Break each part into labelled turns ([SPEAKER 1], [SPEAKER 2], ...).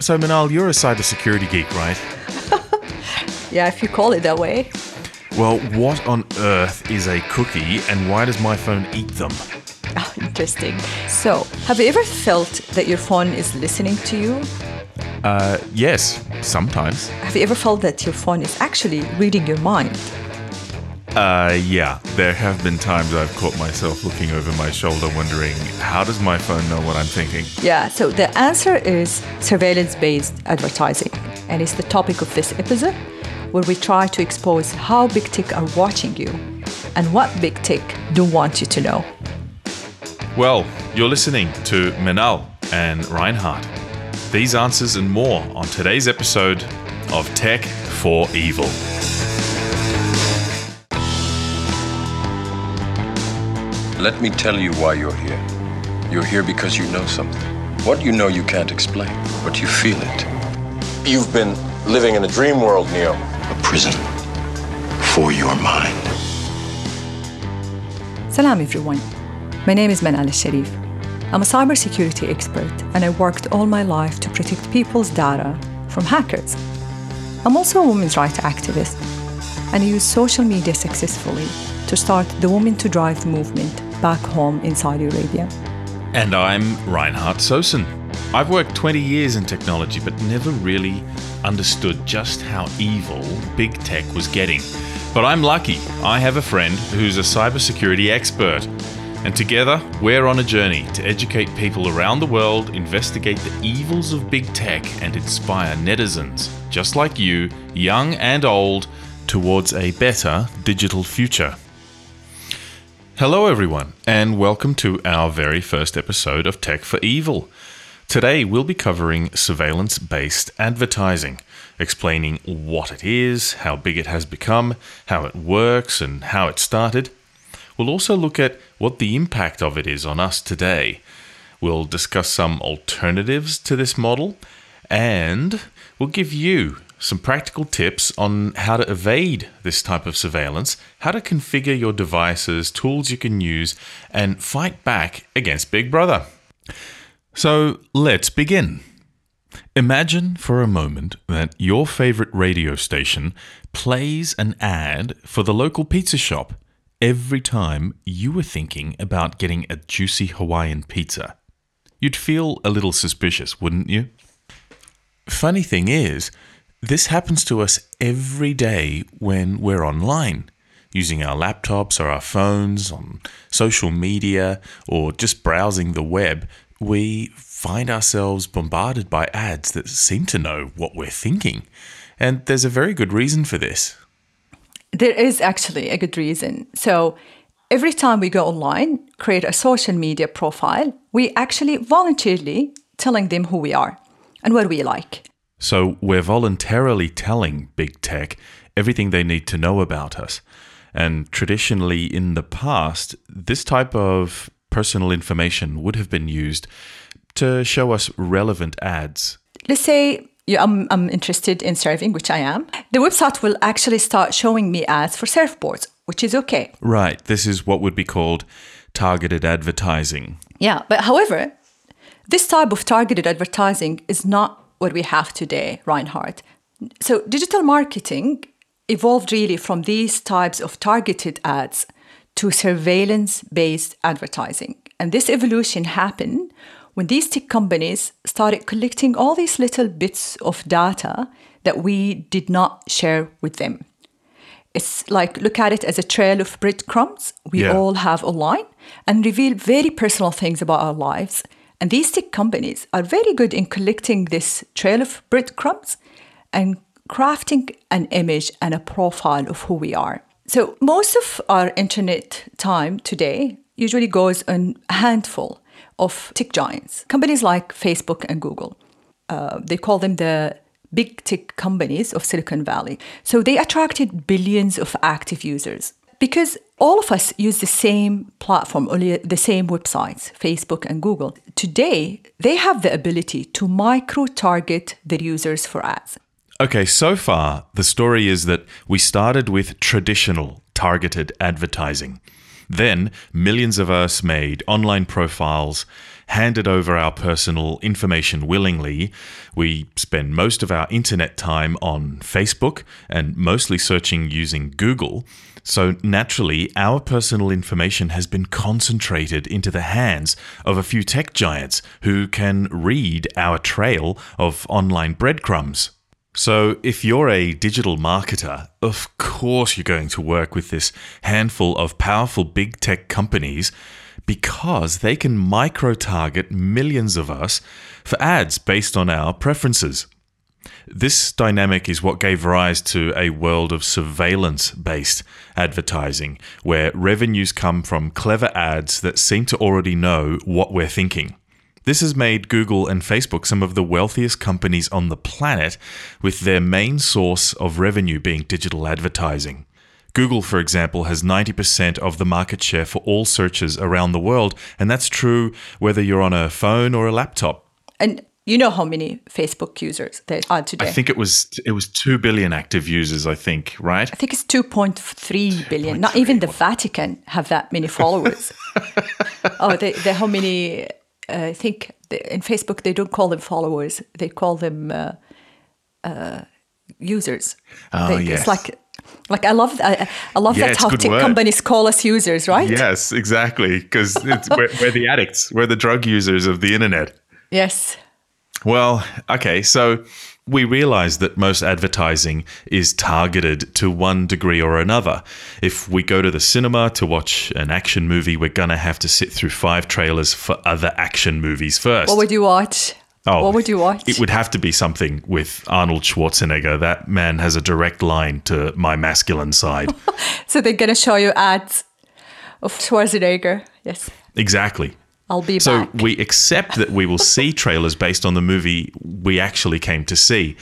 [SPEAKER 1] So, Manal, you're a cybersecurity geek, right?
[SPEAKER 2] Yeah, if you call it that way.
[SPEAKER 1] Well, what on earth is a cookie and why does my phone eat them?
[SPEAKER 2] Ah, interesting. So, have you ever felt that your phone is listening to you?
[SPEAKER 1] Uh, yes, sometimes.
[SPEAKER 2] Have you ever felt that your phone is actually reading your mind?
[SPEAKER 1] Uh, yeah, there have been times I've caught myself looking over my shoulder wondering, how does my phone know what I'm thinking?
[SPEAKER 2] Yeah, so the answer is surveillance based advertising. And it's the topic of this episode where we try to expose how big tech are watching you and what big tech don't want you to know.
[SPEAKER 1] Well, you're listening to Manal and Reinhardt. These answers and more on today's episode of Tech for Evil.
[SPEAKER 3] Let me tell you why you're here. You're here because you know something. What you know you can't explain, but you feel it. You've been living in a dream world, Neo. A prison for your mind.
[SPEAKER 2] Salam everyone. My name is Manal Sharif. I'm a cybersecurity expert and I worked all my life to protect people's data from hackers. I'm also a women's rights activist and I use social media successfully to start the Women to Drive movement back home in Saudi Arabia.
[SPEAKER 1] And I'm Reinhard Sosen. I've worked 20 years in technology, but never really understood just how evil big tech was getting. But I'm lucky. I have a friend who's a cybersecurity expert. And together, we're on a journey to educate people around the world, investigate the evils of big tech, and inspire netizens, just like you, young and old, towards a better digital future. Hello, everyone, and welcome to our very first episode of Tech for Evil. Today, we'll be covering surveillance based advertising, explaining what it is, how big it has become, how it works, and how it started. We'll also look at what the impact of it is on us today. We'll discuss some alternatives to this model, and we'll give you some practical tips on how to evade this type of surveillance, how to configure your devices, tools you can use, and fight back against Big Brother. So let's begin. Imagine for a moment that your favorite radio station plays an ad for the local pizza shop every time you were thinking about getting a juicy Hawaiian pizza. You'd feel a little suspicious, wouldn't you? Funny thing is, this happens to us every day when we're online, using our laptops or our phones, on social media, or just browsing the web. We find ourselves bombarded by ads that seem to know what we're thinking. And there's a very good reason for this.
[SPEAKER 2] There is actually a good reason. So, every time we go online, create a social media profile, we actually voluntarily telling them who we are and what we like.
[SPEAKER 1] So we're voluntarily telling big tech everything they need to know about us. And traditionally, in the past, this type of personal information would have been used to show us relevant ads.
[SPEAKER 2] Let's say you, I'm, I'm interested in surfing, which I am. The website will actually start showing me ads for surfboards, which is okay.
[SPEAKER 1] Right. This is what would be called targeted advertising.
[SPEAKER 2] Yeah, but however, this type of targeted advertising is not what we have today, Reinhardt. So, digital marketing evolved really from these types of targeted ads to surveillance based advertising. And this evolution happened when these tech companies started collecting all these little bits of data that we did not share with them. It's like look at it as a trail of breadcrumbs we
[SPEAKER 1] Yeah.
[SPEAKER 2] all have online and reveal very personal things about our lives. And these tech companies are very good in collecting this trail of breadcrumbs and crafting an image and a profile of who we are. So most of our internet time today usually goes on a handful of tech giants, companies like Facebook and Google. Uh, they call them the big tech companies of Silicon Valley. So they attracted billions of active users because all of us use the same platform, only the same websites, Facebook and Google. Today, they have the ability to micro target their users for ads.
[SPEAKER 1] Okay, so far, the story is that we started with traditional targeted advertising. Then, millions of us made online profiles, handed over our personal information willingly. We spend most of our internet time on Facebook and mostly searching using Google. So, naturally, our personal information has been concentrated into the hands of a few tech giants who can read our trail of online breadcrumbs. So, if you're a digital marketer, of course you're going to work with this handful of powerful big tech companies because they can micro target millions of us for ads based on our preferences. This dynamic is what gave rise to a world of surveillance based advertising, where revenues come from clever ads that seem to already know what we're thinking. This has made Google and Facebook some of the wealthiest companies on the planet, with their main source of revenue being digital advertising. Google, for example, has 90% of the market share for all searches around the world, and that's true whether you're on a phone or a laptop.
[SPEAKER 2] And you know how many Facebook users there are today?
[SPEAKER 1] I think it was it was 2 billion active users, I think, right?
[SPEAKER 2] I think it's 2.3 billion. Not even the Vatican have that many followers. oh, they, they how many uh, I think in Facebook they don't call them followers; they call them uh, uh, users.
[SPEAKER 1] Oh,
[SPEAKER 2] they,
[SPEAKER 1] yes.
[SPEAKER 2] It's like, like I love, I, I love
[SPEAKER 1] Yeah,
[SPEAKER 2] that how tech
[SPEAKER 1] word.
[SPEAKER 2] companies call us users, right?
[SPEAKER 1] Yes, exactly. Because we're, we're the addicts, we're the drug users of the internet.
[SPEAKER 2] Yes.
[SPEAKER 1] Well, okay, so we realize that most advertising is targeted to one degree or another. If we go to the cinema to watch an action movie, we're going to have to sit through five trailers for other action movies first.
[SPEAKER 2] What would you watch? Oh, what would you watch?
[SPEAKER 1] It would have to be something with Arnold Schwarzenegger. That man has a direct line to my masculine side.
[SPEAKER 2] so they're gonna show you ads of Schwarzenegger. Yes,
[SPEAKER 1] exactly.
[SPEAKER 2] I'll be
[SPEAKER 1] So
[SPEAKER 2] back.
[SPEAKER 1] we accept that we will see trailers based on the movie we actually came to see.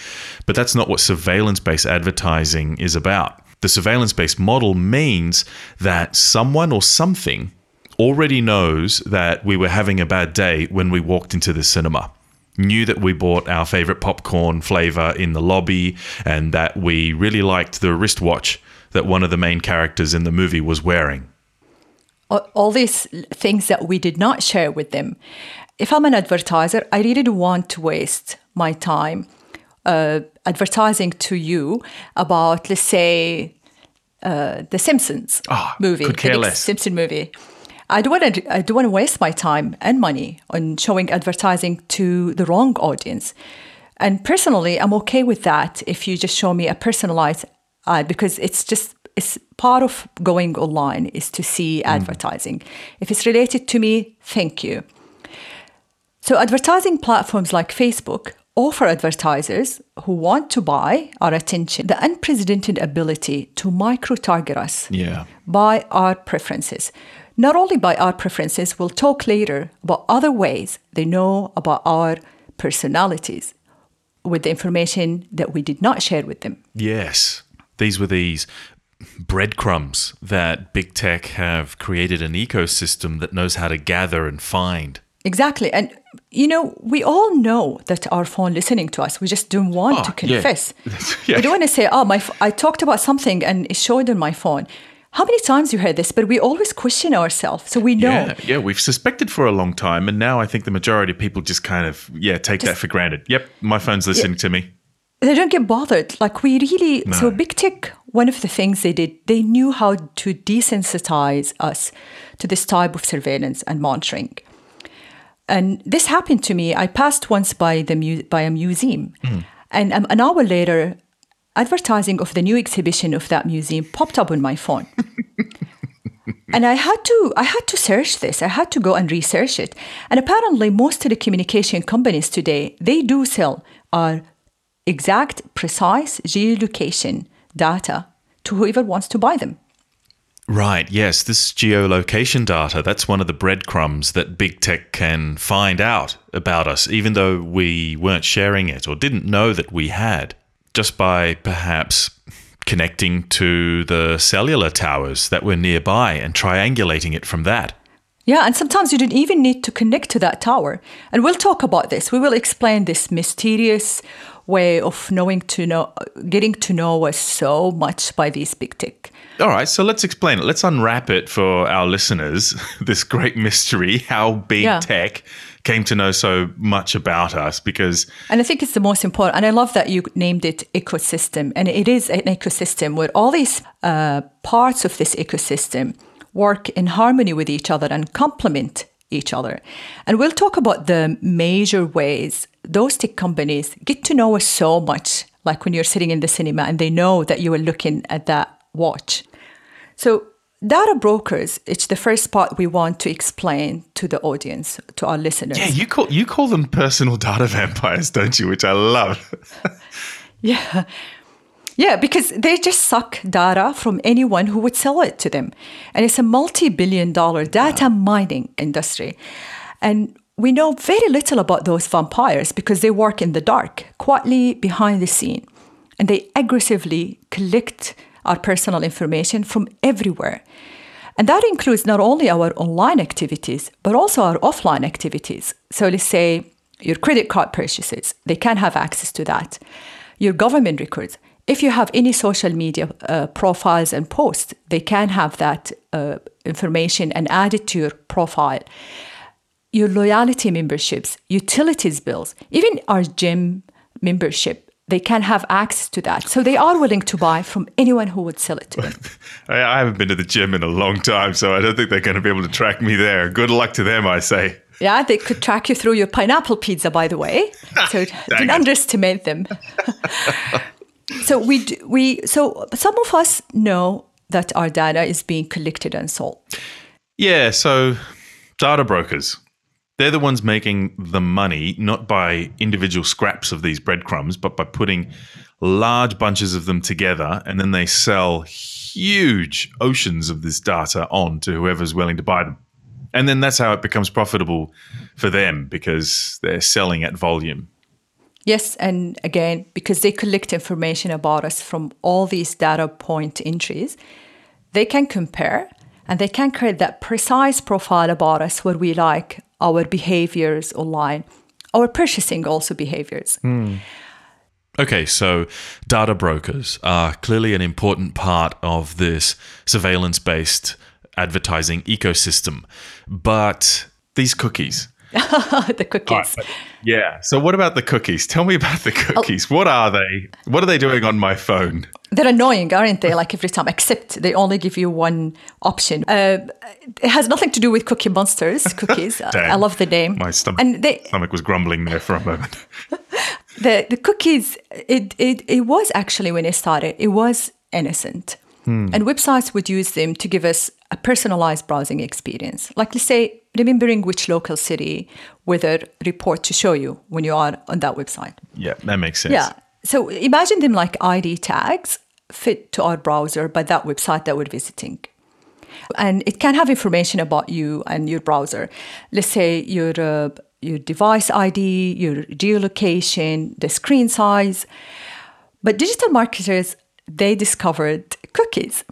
[SPEAKER 1] But that's not what surveillance based advertising is about. The surveillance based model means that someone or something already knows that we were having a bad day when we walked into the cinema. Knew that we bought our favorite popcorn flavor in the lobby and that we really liked the wristwatch that one of the main characters in the movie was wearing.
[SPEAKER 2] All, these things that we did not share with them. If I'm an advertiser, I really don't want to waste my time uh, advertising to you about, let's say, uh, the Simpsons
[SPEAKER 1] Ah,
[SPEAKER 2] movie,
[SPEAKER 1] could care
[SPEAKER 2] the
[SPEAKER 1] less.
[SPEAKER 2] Simpson movie. I don't want to. I don't want to waste my time and money on showing advertising to the wrong audience. And personally, I'm okay with that if you just show me a personalized ad because it's just it's part of going online is to see mm. advertising. If it's related to me, thank you. So advertising platforms like Facebook offer advertisers who want to buy our attention the unprecedented ability to micro target us
[SPEAKER 1] Yeah.
[SPEAKER 2] by our preferences. Not only by our preferences, we'll talk later about other ways they know about our personalities with the information that we did not share with them.
[SPEAKER 1] Yes. These were these breadcrumbs that big tech have created an ecosystem that knows how to gather and find.
[SPEAKER 2] Exactly. And, you know, we all know that our phone listening to us. We just don't want
[SPEAKER 1] Oh,
[SPEAKER 2] to
[SPEAKER 1] ah,
[SPEAKER 2] confess.
[SPEAKER 1] Yeah.
[SPEAKER 2] We don't want to say, oh, my f- I talked about something and it showed on my phone. How many times you heard this? But we always question ourselves. So we know.
[SPEAKER 1] Yeah, yeah, we've suspected for a long time, and now I think the majority of people just kind of yeah take that for granted. Yep, my phone's listening to me.
[SPEAKER 2] they don't get bothered. Like we really, so big tech. One of the things they did, they knew how to desensitize us to this type of surveillance and monitoring. And this happened to me. I passed once by the mu- by a museum, and um, an hour later, advertising of the new exhibition of that museum popped up on my phone. and I had to I had to search this. I had to go and research it. And apparently, most of the communication companies today they do sell our exact, precise geolocation data to whoever wants to buy them.
[SPEAKER 1] Right, yes, this geolocation data, that's one of the breadcrumbs that big tech can find out about us, even though we weren't sharing it or didn't know that we had, just by perhaps connecting to the cellular towers that were nearby and triangulating it from that.
[SPEAKER 2] Yeah, and sometimes you don't even need to connect to that tower. And we'll talk about this. We will explain this mysterious way of knowing to know, getting to know us so much by these big tech.
[SPEAKER 1] All right, so let's explain it. Let's unwrap it for our listeners. This great mystery how big
[SPEAKER 2] Yeah.
[SPEAKER 1] tech came to know so much about us because
[SPEAKER 2] And I think it's the most important. And I love that you named it ecosystem. And it is an ecosystem where all these uh, parts of this ecosystem work in harmony with each other and complement each other. And we'll talk about the major ways those tech companies get to know us so much, like when you're sitting in the cinema and they know that you are looking at that watch. So, data brokers, it's the first part we want to explain to the audience, to our listeners.
[SPEAKER 1] yeah, you call you call them personal data vampires, don't you? Which I love.
[SPEAKER 2] Yeah. Yeah, because they just suck data from anyone who would sell it to them. And it's a multi billion dollar data mining industry. And we know very little about those vampires because they work in the dark, quietly behind the scene. And they aggressively collect our personal information from everywhere. And that includes not only our online activities, but also our offline activities. So let's say your credit card purchases, they can have access to that. Your government records, if you have any social media uh, profiles and posts, they can have that uh, information and add it to your profile. Your loyalty memberships, utilities bills, even our gym membership, they can have access to that. So they are willing to buy from anyone who would sell it to them.
[SPEAKER 1] I, haven't been to the gym in a long time, so I don't think they're going to be able to track me there. Good luck to them, I say.
[SPEAKER 2] Yeah, they could track you through your pineapple pizza, by the way. So don't underestimate them. so we we so some of us know that our data is being collected and sold.
[SPEAKER 1] Yeah, so data brokers. They're the ones making the money, not by individual scraps of these breadcrumbs, but by putting large bunches of them together and then they sell huge oceans of this data on to whoever's willing to buy them. And then that's how it becomes profitable for them because they're selling at volume.
[SPEAKER 2] Yes, and again, because they collect information about us from all these data point entries, they can compare and they can create that precise profile about us where we like our behaviors online, our purchasing also behaviors. Hmm.
[SPEAKER 1] Okay, so data brokers are clearly an important part of this surveillance based advertising ecosystem. But these cookies.
[SPEAKER 2] the cookies.
[SPEAKER 1] Yeah. So what about the cookies? Tell me about the cookies. What are they? What are they doing on my phone?
[SPEAKER 2] They're annoying, aren't they? Like every time, except they only give you one option. Uh, it has nothing to do with Cookie Monsters cookies.
[SPEAKER 1] Damn.
[SPEAKER 2] I love the name.
[SPEAKER 1] My stomach,
[SPEAKER 2] And they,
[SPEAKER 1] stomach was grumbling there for a moment.
[SPEAKER 2] the the cookies it, it it was actually when it started it was innocent and websites would use them to give us a personalized browsing experience like let's say remembering which local city weather report to show you when you are on that website
[SPEAKER 1] yeah, that makes sense.
[SPEAKER 2] yeah so imagine them like id tags fit to our browser by that website that we're visiting and it can have information about you and your browser. Let's say your uh, your device ID, your geolocation, the screen size. But digital marketers they discovered cookies,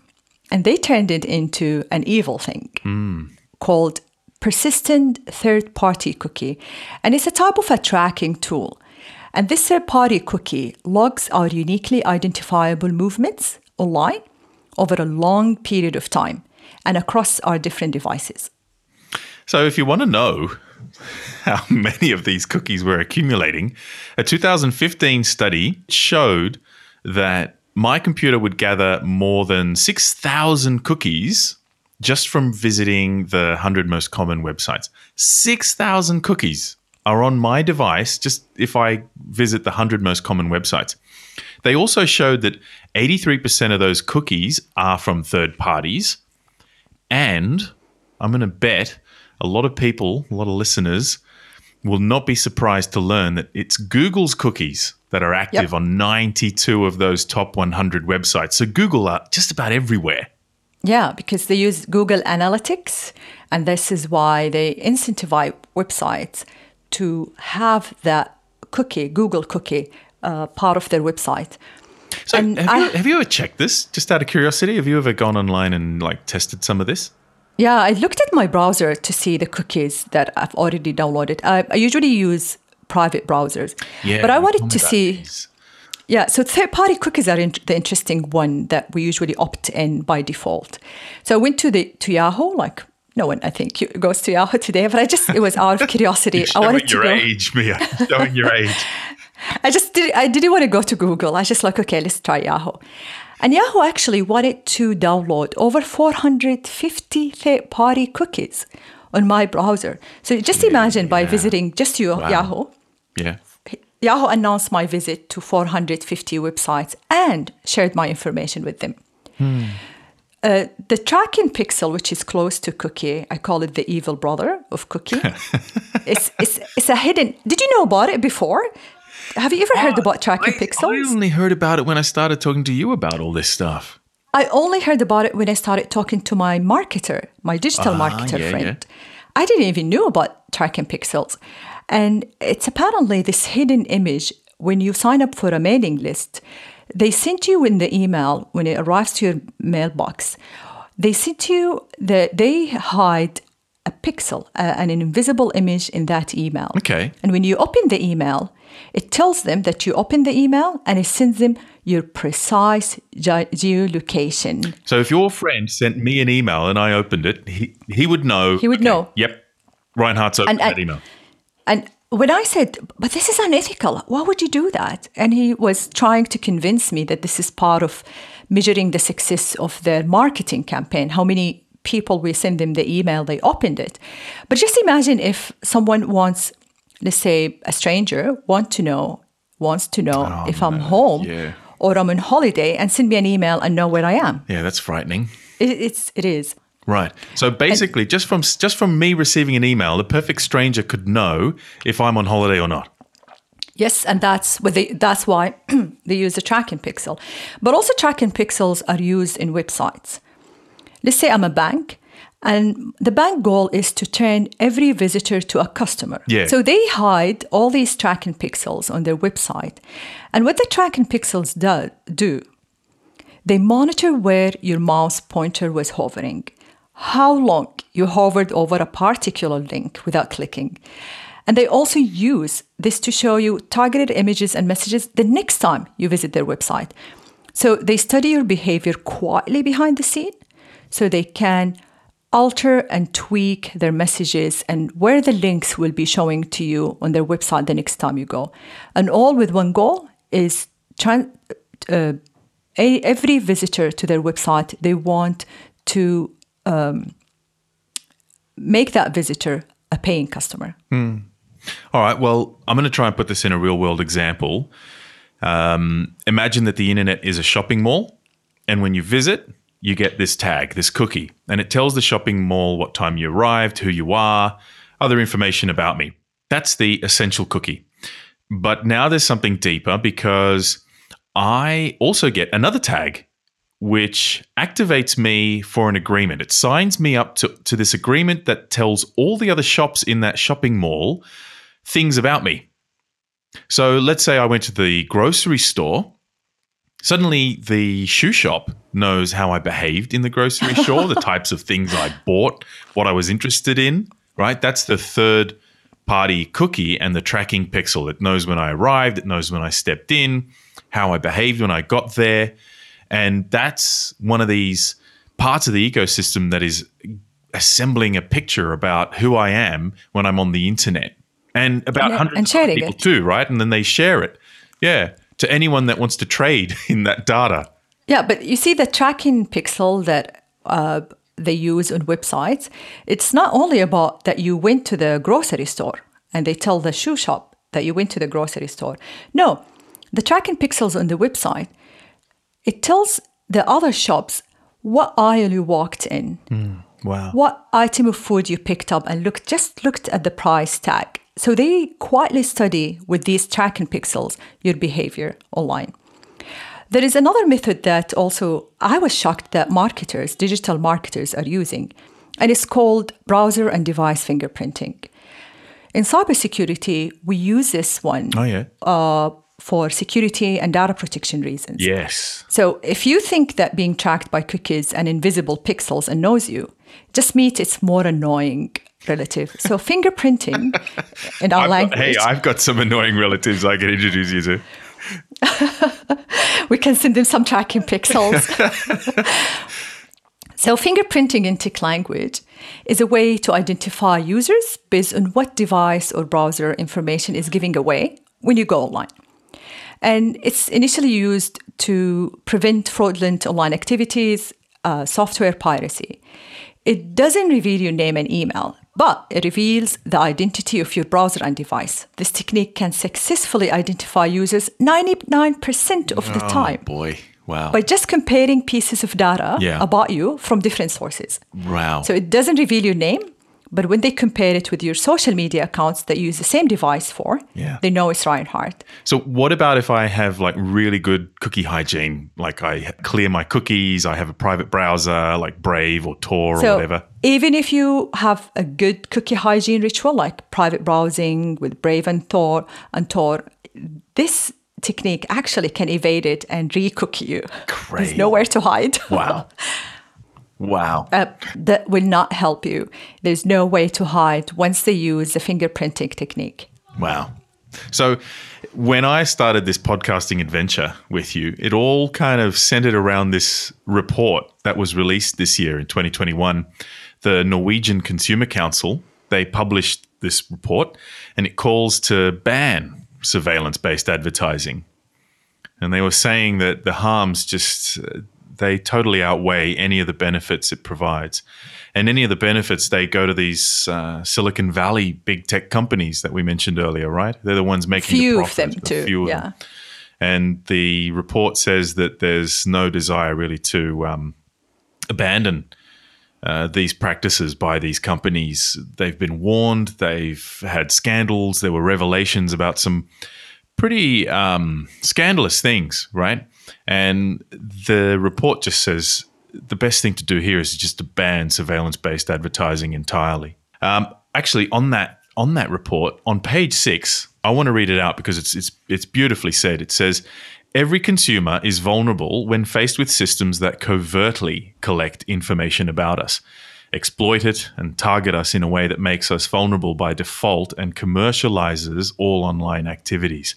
[SPEAKER 2] and they turned it into an evil thing called persistent third-party cookie, and it's a type of a tracking tool. And this third-party cookie logs our uniquely identifiable movements online over a long period of time and across our different devices.
[SPEAKER 1] So, if you want to know how many of these cookies were accumulating, a 2015 study showed that my computer would gather more than 6,000 cookies just from visiting the 100 most common websites. 6,000 cookies are on my device just if I visit the 100 most common websites. They also showed that 83% of those cookies are from third parties. And I'm going to bet a lot of people, a lot of listeners, will not be surprised to learn that it's Google's cookies that are active
[SPEAKER 2] Yep.
[SPEAKER 1] on 92 of those top 100 websites. So Google are just about everywhere.
[SPEAKER 2] Yeah, because they use Google Analytics, and this is why they incentivize websites to have that cookie, Google cookie, uh, part of their website.
[SPEAKER 1] So have,
[SPEAKER 2] I-
[SPEAKER 1] you, have you ever checked this? Just out of curiosity, have you ever gone online and like tested some of this?
[SPEAKER 2] Yeah, I looked at my browser to see the cookies that I've already downloaded. I, I usually use private browsers, but I wanted to see.
[SPEAKER 1] these.
[SPEAKER 2] Yeah, so third party cookies are in, the interesting one that we usually opt in by default. So I went to the to Yahoo, like no one, I think, goes to Yahoo today, but I just, it was out of curiosity.
[SPEAKER 1] I
[SPEAKER 2] wanted
[SPEAKER 1] your
[SPEAKER 2] to go.
[SPEAKER 1] age, Mia. Showing your age.
[SPEAKER 2] I just did, I didn't want to go to Google. I was just like, okay, let's try Yahoo. And Yahoo actually wanted to download over 450 third party cookies on my browser. So just imagine by
[SPEAKER 1] yeah.
[SPEAKER 2] visiting just your
[SPEAKER 1] Wow.
[SPEAKER 2] Yahoo,
[SPEAKER 1] Yeah.
[SPEAKER 2] Yahoo announced my visit to 450 websites and shared my information with them. Uh, the tracking pixel, which is close to Cookie, I call it the evil brother of Cookie. it's, it's, it's a hidden. Did you know about it before? Have you ever heard about tracking
[SPEAKER 1] I,
[SPEAKER 2] pixels?
[SPEAKER 1] I only heard about it when I started talking to you about all this stuff.
[SPEAKER 2] I only heard about it when I started talking to my marketer, my digital
[SPEAKER 1] Ah,
[SPEAKER 2] marketer
[SPEAKER 1] yeah,
[SPEAKER 2] friend.
[SPEAKER 1] yeah.
[SPEAKER 2] I didn't even know about tracking pixels. And it's apparently this hidden image when you sign up for a mailing list. They sent you in the email when it arrives to your mailbox. They sent you that they hide a pixel, uh, an invisible image in that email.
[SPEAKER 1] Okay.
[SPEAKER 2] And when you open the email, it tells them that you open the email and it sends them your precise ge- geolocation.
[SPEAKER 1] So if your friend sent me an email and I opened it, he, he would know.
[SPEAKER 2] He would know.
[SPEAKER 1] Yep. Reinhardt's opened
[SPEAKER 2] And-
[SPEAKER 1] that
[SPEAKER 2] and-
[SPEAKER 1] email.
[SPEAKER 2] And when I said, but this is unethical, why would you do that? And he was trying to convince me that this is part of measuring the success of their marketing campaign, how many people we send them the email, they opened it. But just imagine if someone wants, let's say a stranger, want to know, wants to know
[SPEAKER 1] Oh,
[SPEAKER 2] if I'm
[SPEAKER 1] no,
[SPEAKER 2] home
[SPEAKER 1] yeah.
[SPEAKER 2] or I'm on holiday and send me an email and know where I am.
[SPEAKER 1] Yeah, that's frightening.
[SPEAKER 2] It, it's, it is.
[SPEAKER 1] Right. So basically, just from just from me receiving an email, the perfect stranger could know if I'm on holiday or not.
[SPEAKER 2] Yes, and that's they, that's why they use the tracking pixel. But also tracking pixels are used in websites. Let's say I'm a bank and the bank goal is to turn every visitor to a customer.
[SPEAKER 1] Yeah.
[SPEAKER 2] So they hide all these tracking pixels on their website. And what the tracking pixels do, do they monitor where your mouse pointer was hovering, how long you hovered over a particular link without clicking. And they also use this to show you targeted images and messages the next time you visit their website. So they study your behavior quietly behind the scene so they can alter and tweak their messages and where the links will be showing to you on their website the next time you go. And all with one goal is tran- uh, a- every visitor to their website, they want to um, make that visitor a paying customer.
[SPEAKER 1] All right. Well, I'm going to try and put this in a real world example. Um, imagine that the internet is a shopping mall, and when you visit, you get this tag, this cookie, and it tells the shopping mall what time you arrived, who you are, other information about me. That's the essential cookie. But now there's something deeper because I also get another tag which activates me for an agreement. It signs me up to, to this agreement that tells all the other shops in that shopping mall things about me. So let's say I went to the grocery store. Suddenly, the shoe shop knows how I behaved in the grocery store, the types of things I bought, what I was interested in, right? That's the third party cookie and the tracking pixel. It knows when I arrived, it knows when I stepped in, how I behaved when I got there. And that's one of these parts of the ecosystem that is assembling a picture about who I am when I'm on the internet. And about
[SPEAKER 2] And-
[SPEAKER 1] hundreds
[SPEAKER 2] and
[SPEAKER 1] of people
[SPEAKER 2] it.
[SPEAKER 1] too, right? And then they share it. Yeah. To anyone that wants to trade in that data.
[SPEAKER 2] Yeah, but you see the tracking pixel that uh, they use on websites. It's not only about that you went to the grocery store and they tell the shoe shop that you went to the grocery store. No, the tracking pixels on the website it tells the other shops what aisle you walked in,
[SPEAKER 1] Wow.
[SPEAKER 2] what item of food you picked up, and looked just looked at the price tag. So they quietly study with these tracking pixels your behavior online. There is another method that also I was shocked that marketers, digital marketers, are using, and it's called browser and device fingerprinting. In cybersecurity, we use this one
[SPEAKER 1] Oh, yeah.
[SPEAKER 2] uh, for security and data protection reasons.
[SPEAKER 1] yes.
[SPEAKER 2] So if you think that being tracked by cookies and invisible pixels annoys you, just meet its more annoying relative. So fingerprinting in our
[SPEAKER 1] I've got- hey, I've got some annoying relatives I can introduce you to.
[SPEAKER 2] we can send them some tracking pixels. So, fingerprinting in tick language is a way to identify users based on what device or browser information is giving away when you go online. And it's initially used to prevent fraudulent online activities, uh, software piracy. It doesn't reveal your name and email, but it reveals the identity of your browser and device. This technique can successfully identify users 99% of the oh, time.
[SPEAKER 1] Oh, boy. Wow.
[SPEAKER 2] By just comparing pieces of data
[SPEAKER 1] Yeah.
[SPEAKER 2] about you from different sources.
[SPEAKER 1] wow.
[SPEAKER 2] So it doesn't reveal your name, but when they compare it with your social media accounts that you use the same device for,
[SPEAKER 1] Yeah.
[SPEAKER 2] they know it's Reinhardt.
[SPEAKER 1] So what about if I have like really good cookie hygiene? Like I clear my cookies, I have a private browser like Brave or Tor or
[SPEAKER 2] So
[SPEAKER 1] whatever.
[SPEAKER 2] even if you have a good cookie hygiene ritual like private browsing with Brave and Tor and Tor, this technique actually can evade it and re-cookie you.
[SPEAKER 1] Crazy.
[SPEAKER 2] There's nowhere to hide.
[SPEAKER 1] Wow. wow.
[SPEAKER 2] uh, that will not help you. There's no way to hide once they use the fingerprinting technique.
[SPEAKER 1] Wow. So when I started this podcasting adventure with you, it all kind of centered around this report that was released this year in 2021. The Norwegian Consumer Council, they published this report and it calls to ban surveillance based advertising. And they were saying that the harms just they totally outweigh any of the benefits it provides. And any of the benefits they go to these uh, Silicon Valley big tech companies that we mentioned earlier, right? They're the ones making
[SPEAKER 2] Few
[SPEAKER 1] the
[SPEAKER 2] of them too.
[SPEAKER 1] few of
[SPEAKER 2] yeah.
[SPEAKER 1] them. And the report says that there's no desire really to um, abandon uh, these practices by these companies. They've been warned, they've had scandals, there were revelations about some pretty um, scandalous things, right? And the report just says the best thing to do here is just to ban surveillance-based advertising entirely. Um, actually, on that on that report, on page six, I want to read it out because it's it's it's beautifully said. It says. Every consumer is vulnerable when faced with systems that covertly collect information about us, exploit it, and target us in a way that makes us vulnerable by default and commercializes all online activities.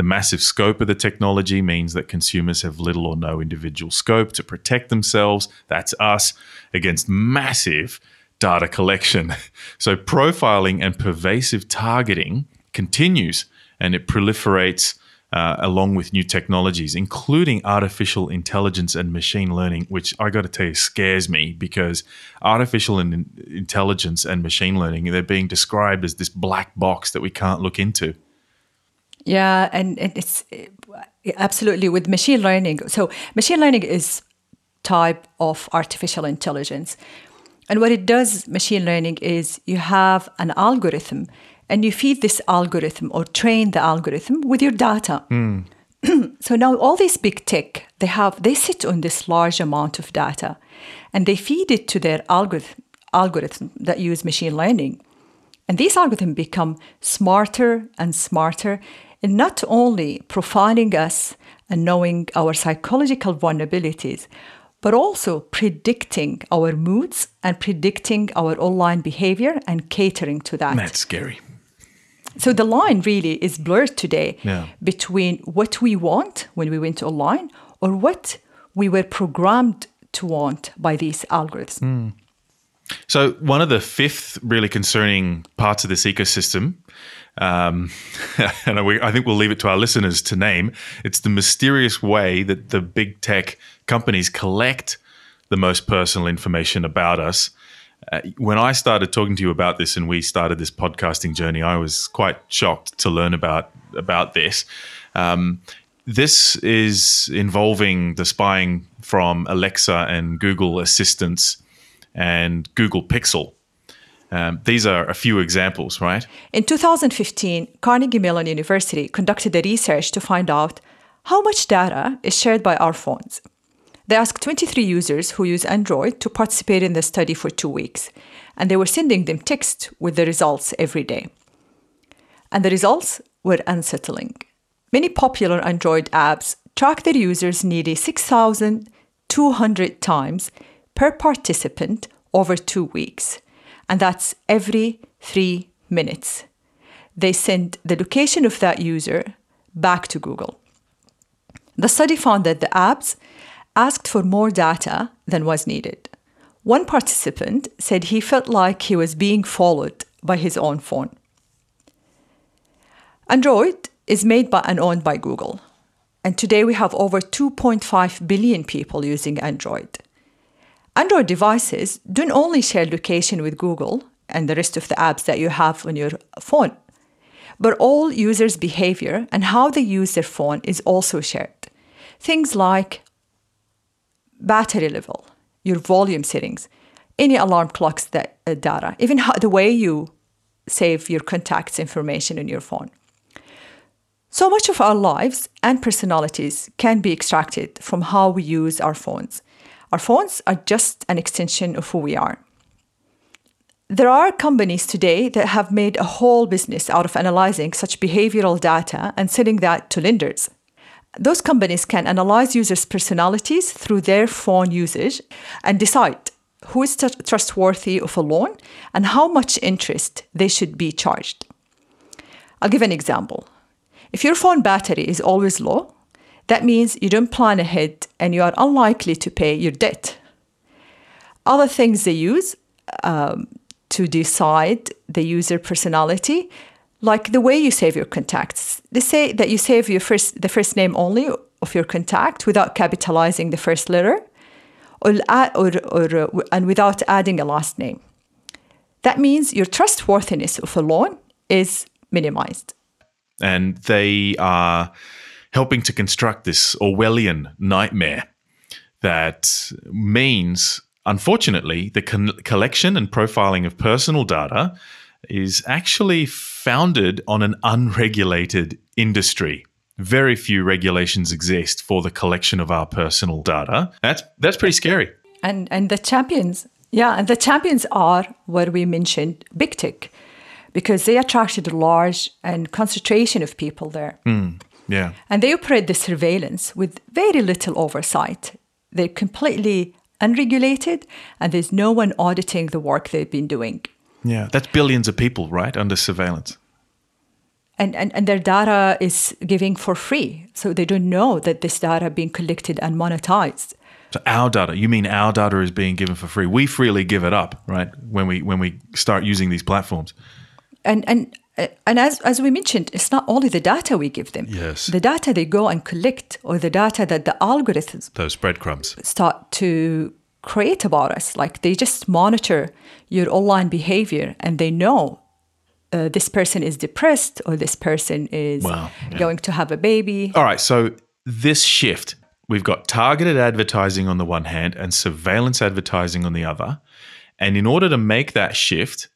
[SPEAKER 1] The massive scope of the technology means that consumers have little or no individual scope to protect themselves, that's us, against massive data collection. So, profiling and pervasive targeting continues and it proliferates uh, along with new technologies, including artificial intelligence and machine learning, which I got to tell you scares me because artificial in- intelligence and machine learning, they're being described as this black box that we can't look into.
[SPEAKER 2] Yeah, and, and it's absolutely with machine learning. So machine learning is type of artificial intelligence. And what it does, machine learning, is you have an algorithm and you feed this algorithm or train the algorithm with your data. Hmm. so now all these big tech, they have they sit on this large amount of data and they feed it to their algorithm algorithm that use machine learning. And these algorithms become smarter and smarter in not only profiling us and knowing our psychological vulnerabilities, but also predicting our moods and predicting our online behavior and catering to that.
[SPEAKER 1] That's scary.
[SPEAKER 2] So the line really is blurred today
[SPEAKER 1] Yeah.
[SPEAKER 2] between what we want when we went online or what we were programmed to want by these algorithms. Hmm.
[SPEAKER 1] So, one of the fifth really concerning parts of this ecosystem, um, and we, I think we'll leave it to our listeners to name, it's the mysterious way that the big tech companies collect the most personal information about us. Uh, when I started talking to you about this and we started this podcasting journey, I was quite shocked to learn about about this. Um, this is involving the spying from Alexa and Google Assistants and Google Pixel. Um, these are a few examples, right?
[SPEAKER 2] In 2015, Carnegie Mellon University conducted a research to find out how much data is shared by our phones. They asked 23 users who use Android to participate in the study for two weeks, and they were sending them text with the results every day. And the results were unsettling. Many popular Android apps track their users nearly 6,200 times per participant over two weeks, and that's every three minutes. They send the location of that user back to Google. The study found that the apps asked for more data than was needed. One participant said he felt like he was being followed by his own phone. Android is made by and owned by Google. And today we have over 2.5 billion people using Android. Android devices don't only share location with Google and the rest of the apps that you have on your phone, but all users' behavior and how they use their phone is also shared. Things like battery level, your volume settings, any alarm clocks that uh, data, even how, the way you save your contacts information in your phone. So much of our lives and personalities can be extracted from how we use our phones. Our phones are just an extension of who we are. There are companies today that have made a whole business out of analyzing such behavioral data and selling that to lenders. Those companies can analyze users' personalities through their phone usage and decide who is trustworthy of a loan and how much interest they should be charged. I'll give an example. If your phone battery is always low, that means you don't plan ahead and you are unlikely to pay your debt. Other things they use um, to decide the user personality, like the way you save your contacts. They say that you save your first, the first name only of your contact without capitalizing the first letter, or, or, or, and without adding a last name. That means your trustworthiness of a loan is minimized
[SPEAKER 1] and they are helping to construct this Orwellian nightmare that means, unfortunately, the con- collection and profiling of personal data is actually founded on an unregulated industry. Very few regulations exist for the collection of our personal data. That's that's pretty scary.
[SPEAKER 2] And and the champions, yeah, and the champions are what we mentioned, big tech because they attracted a large and concentration of people there.
[SPEAKER 1] Mm, yeah.
[SPEAKER 2] And they operate the surveillance with very little oversight. They're completely unregulated and there's no one auditing the work they've been doing.
[SPEAKER 1] Yeah, that's billions of people, right, under surveillance.
[SPEAKER 2] And, and, and their data is giving for free. So they don't know that this data being collected and monetized.
[SPEAKER 1] So our data, you mean our data is being given for free? We freely give it up, right? When we when we start using these platforms
[SPEAKER 2] and and and as as we mentioned, it's not only the data we give them.
[SPEAKER 1] Yes.
[SPEAKER 2] The data they go and collect, or the data that the algorithms
[SPEAKER 1] those breadcrumbs
[SPEAKER 2] start to create about us. Like they just monitor your online behavior, and they know uh, this person is depressed or this person is wow, yeah. going to have a baby.
[SPEAKER 1] All right, so this shift. We've got targeted advertising on the one hand and surveillance advertising on the other. And in order to make that shift,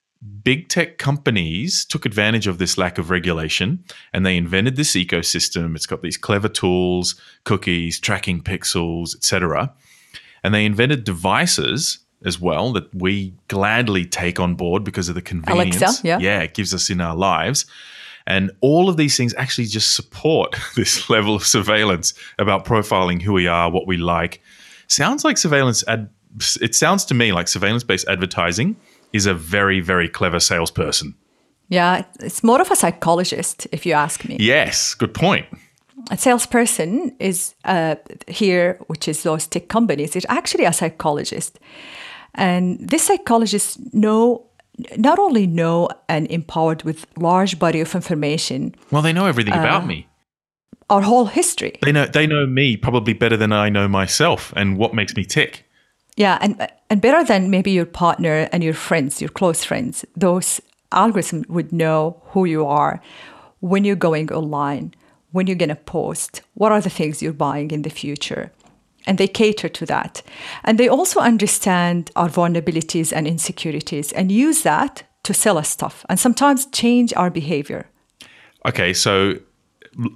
[SPEAKER 1] big tech companies took advantage of this lack of regulation and they invented this ecosystem. It's got these clever tools, cookies, tracking pixels, etc. And they invented devices as well that we gladly take on board because of the convenience.
[SPEAKER 2] Alexa, yeah.
[SPEAKER 1] yeah, it gives us in our lives. And all of these things actually just support this level of surveillance about profiling who we are, what we like. Sounds like surveillance ad- it sounds to me like surveillance based advertising is a very, very clever salesperson.
[SPEAKER 2] Yeah, it's more of a psychologist, if you ask me.
[SPEAKER 1] Yes, good point.
[SPEAKER 2] A salesperson is uh, here, which is those tech companies, is actually a psychologist. And this psychologist know not only know and empowered with large body of information.
[SPEAKER 1] Well, they know everything uh, about me.
[SPEAKER 2] Our whole history.
[SPEAKER 1] They know they know me probably better than I know myself and what makes me tick.
[SPEAKER 2] Yeah, and and better than maybe your partner and your friends, your close friends. Those algorithms would know who you are when you're going online, when you're gonna post, what are the things you're buying in the future. And they cater to that. And they also understand our vulnerabilities and insecurities and use that to sell us stuff and sometimes change our behavior.
[SPEAKER 1] Okay, so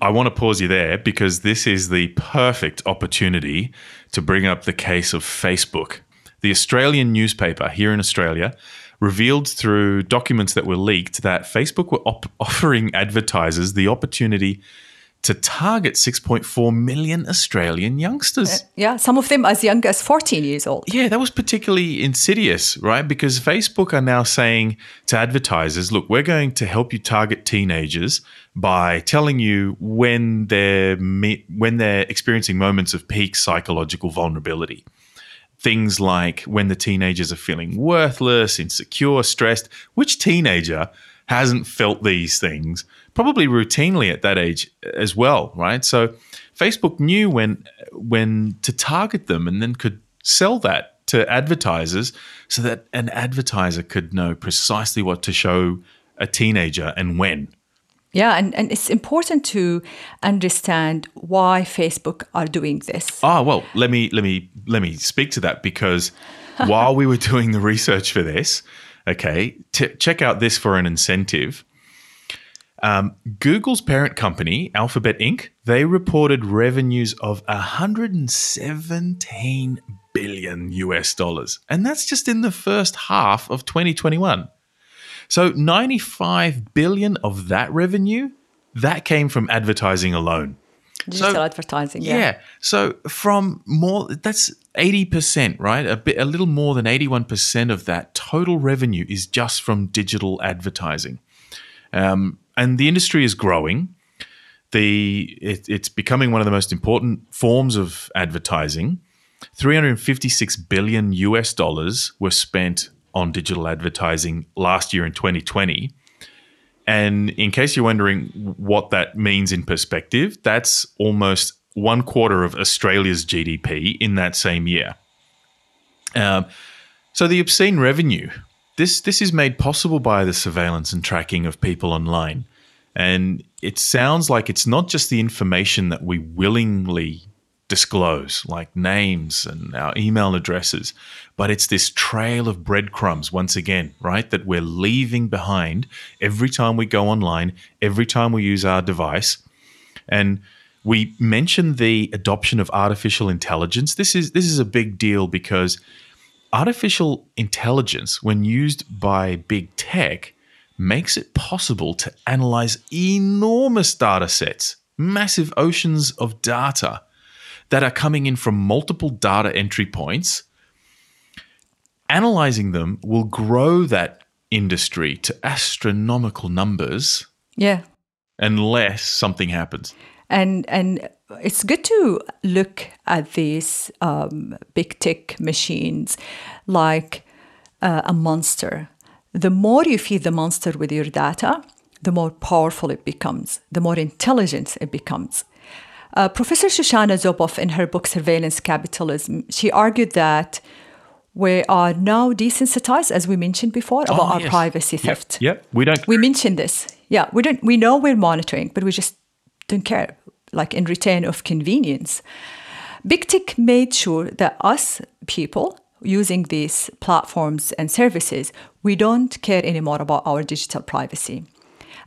[SPEAKER 1] I want to pause you there because this is the perfect opportunity to bring up the case of Facebook. The Australian newspaper here in Australia revealed through documents that were leaked that Facebook were op- offering advertisers the opportunity to target 6.4 million Australian youngsters. Uh,
[SPEAKER 2] yeah, some of them as young as 14 years old.
[SPEAKER 1] Yeah, that was particularly insidious, right? Because Facebook are now saying to advertisers, look, we're going to help you target teenagers by telling you when they're me- when they're experiencing moments of peak psychological vulnerability. things like when the teenagers are feeling worthless, insecure, stressed. Which teenager hasn't felt these things? Probably routinely at that age as well, right? So Facebook knew when when to target them and then could sell that to advertisers so that an advertiser could know precisely what to show a teenager and when.
[SPEAKER 2] Yeah, and, and it's important to understand why Facebook are doing this.
[SPEAKER 1] Ah, well, let me let me let me speak to that because while we were doing the research for this, okay, t- check out this for an incentive. Um, Google's parent company, Alphabet Inc., they reported revenues of 117 billion US dollars. And that's just in the first half of 2021. So 95 billion of that revenue, that came from advertising alone.
[SPEAKER 2] Digital so, advertising, yeah.
[SPEAKER 1] Yeah. So from more that's 80%, right? A bit a little more than 81% of that total revenue is just from digital advertising. Um, and the industry is growing. The it, it's becoming one of the most important forms of advertising. 356 billion US dollars were spent on digital advertising last year in 2020. And in case you're wondering what that means in perspective, that's almost one quarter of Australia's GDP in that same year. Um, so the obscene revenue, this this is made possible by the surveillance and tracking of people online. And it sounds like it's not just the information that we willingly disclose, like names and our email addresses. But it's this trail of breadcrumbs, once again, right, that we're leaving behind every time we go online, every time we use our device. And we mentioned the adoption of artificial intelligence. This is this is a big deal because artificial intelligence, when used by big tech, makes it possible to analyze enormous data sets, massive oceans of data that are coming in from multiple data entry points. Analyzing them will grow that industry to astronomical numbers.
[SPEAKER 2] Yeah.
[SPEAKER 1] Unless something happens.
[SPEAKER 2] And and it's good to look at these um, big tech machines like uh, a monster. The more you feed the monster with your data, the more powerful it becomes, the more intelligent it becomes. Uh, Professor Shoshana Zuboff, in her book Surveillance Capitalism, she argued that we are now desensitized, as we mentioned before, about oh, our yes. privacy theft.
[SPEAKER 1] Yep. yep. we don't.
[SPEAKER 2] We mentioned this. Yeah, we don't. We know we're monitoring, but we just don't care. Like in return of convenience, big tech made sure that us people using these platforms and services, we don't care anymore about our digital privacy,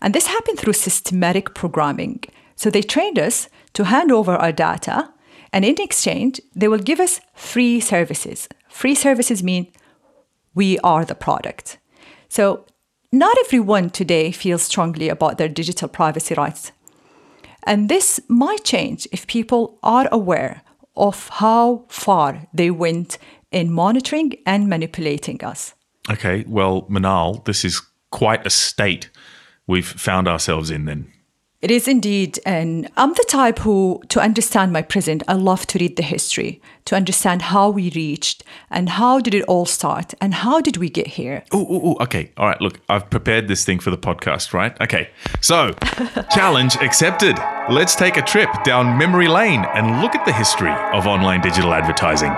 [SPEAKER 2] and this happened through systematic programming. So they trained us to hand over our data, and in exchange, they will give us free services. Free services mean we are the product. So, not everyone today feels strongly about their digital privacy rights. And this might change if people are aware of how far they went in monitoring and manipulating us.
[SPEAKER 1] Okay, well, Manal, this is quite a state we've found ourselves in then.
[SPEAKER 2] It is indeed. And I'm the type who, to understand my present, I love to read the history, to understand how we reached and how did it all start and how did we get here.
[SPEAKER 1] Oh, okay. All right. Look, I've prepared this thing for the podcast, right? Okay. So, challenge accepted. Let's take a trip down memory lane and look at the history of online digital advertising.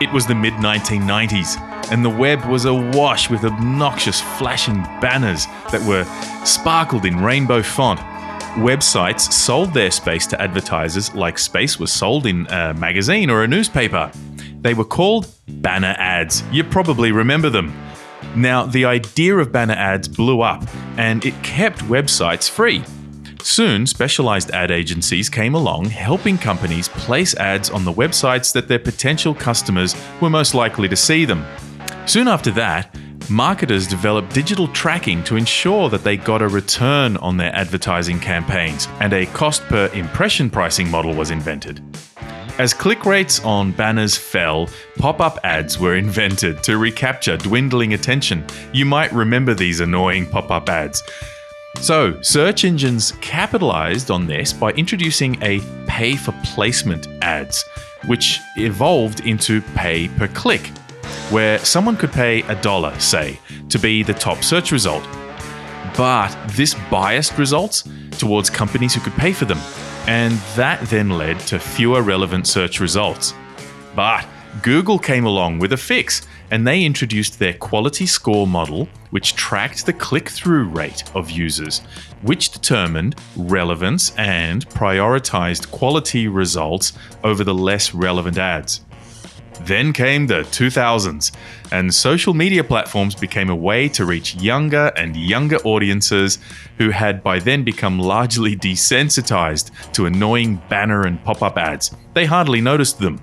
[SPEAKER 1] It was the mid 1990s and the web was awash with obnoxious flashing banners that were sparkled in rainbow font. Websites sold their space to advertisers like space was sold in a magazine or a newspaper. They were called banner ads. You probably remember them. Now, the idea of banner ads blew up and it kept websites free. Soon, specialized ad agencies came along, helping companies place ads on the websites that their potential customers were most likely to see them. Soon after that, marketers developed digital tracking to ensure that they got a return on their advertising campaigns, and a cost per impression pricing model was invented. As click rates on banners fell, pop up ads were invented to recapture dwindling attention. You might remember these annoying pop up ads. So, search engines capitalized on this by introducing a pay for placement ads, which evolved into pay per click, where someone could pay a dollar, say, to be the top search result. But this biased results towards companies who could pay for them, and that then led to fewer relevant search results. But Google came along with a fix and they introduced their quality score model, which tracked the click through rate of users, which determined relevance and prioritized quality results over the less relevant ads. Then came the 2000s, and social media platforms became a way to reach younger and younger audiences who had by then become largely desensitized to annoying banner and pop up ads. They hardly noticed them.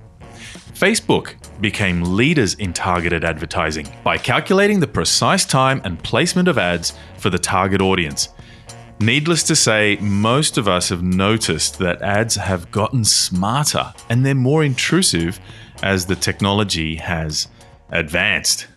[SPEAKER 1] Facebook became leaders in targeted advertising by calculating the precise time and placement of ads for the target audience. Needless to say, most of us have noticed that ads have gotten smarter and they're more intrusive as the technology has advanced.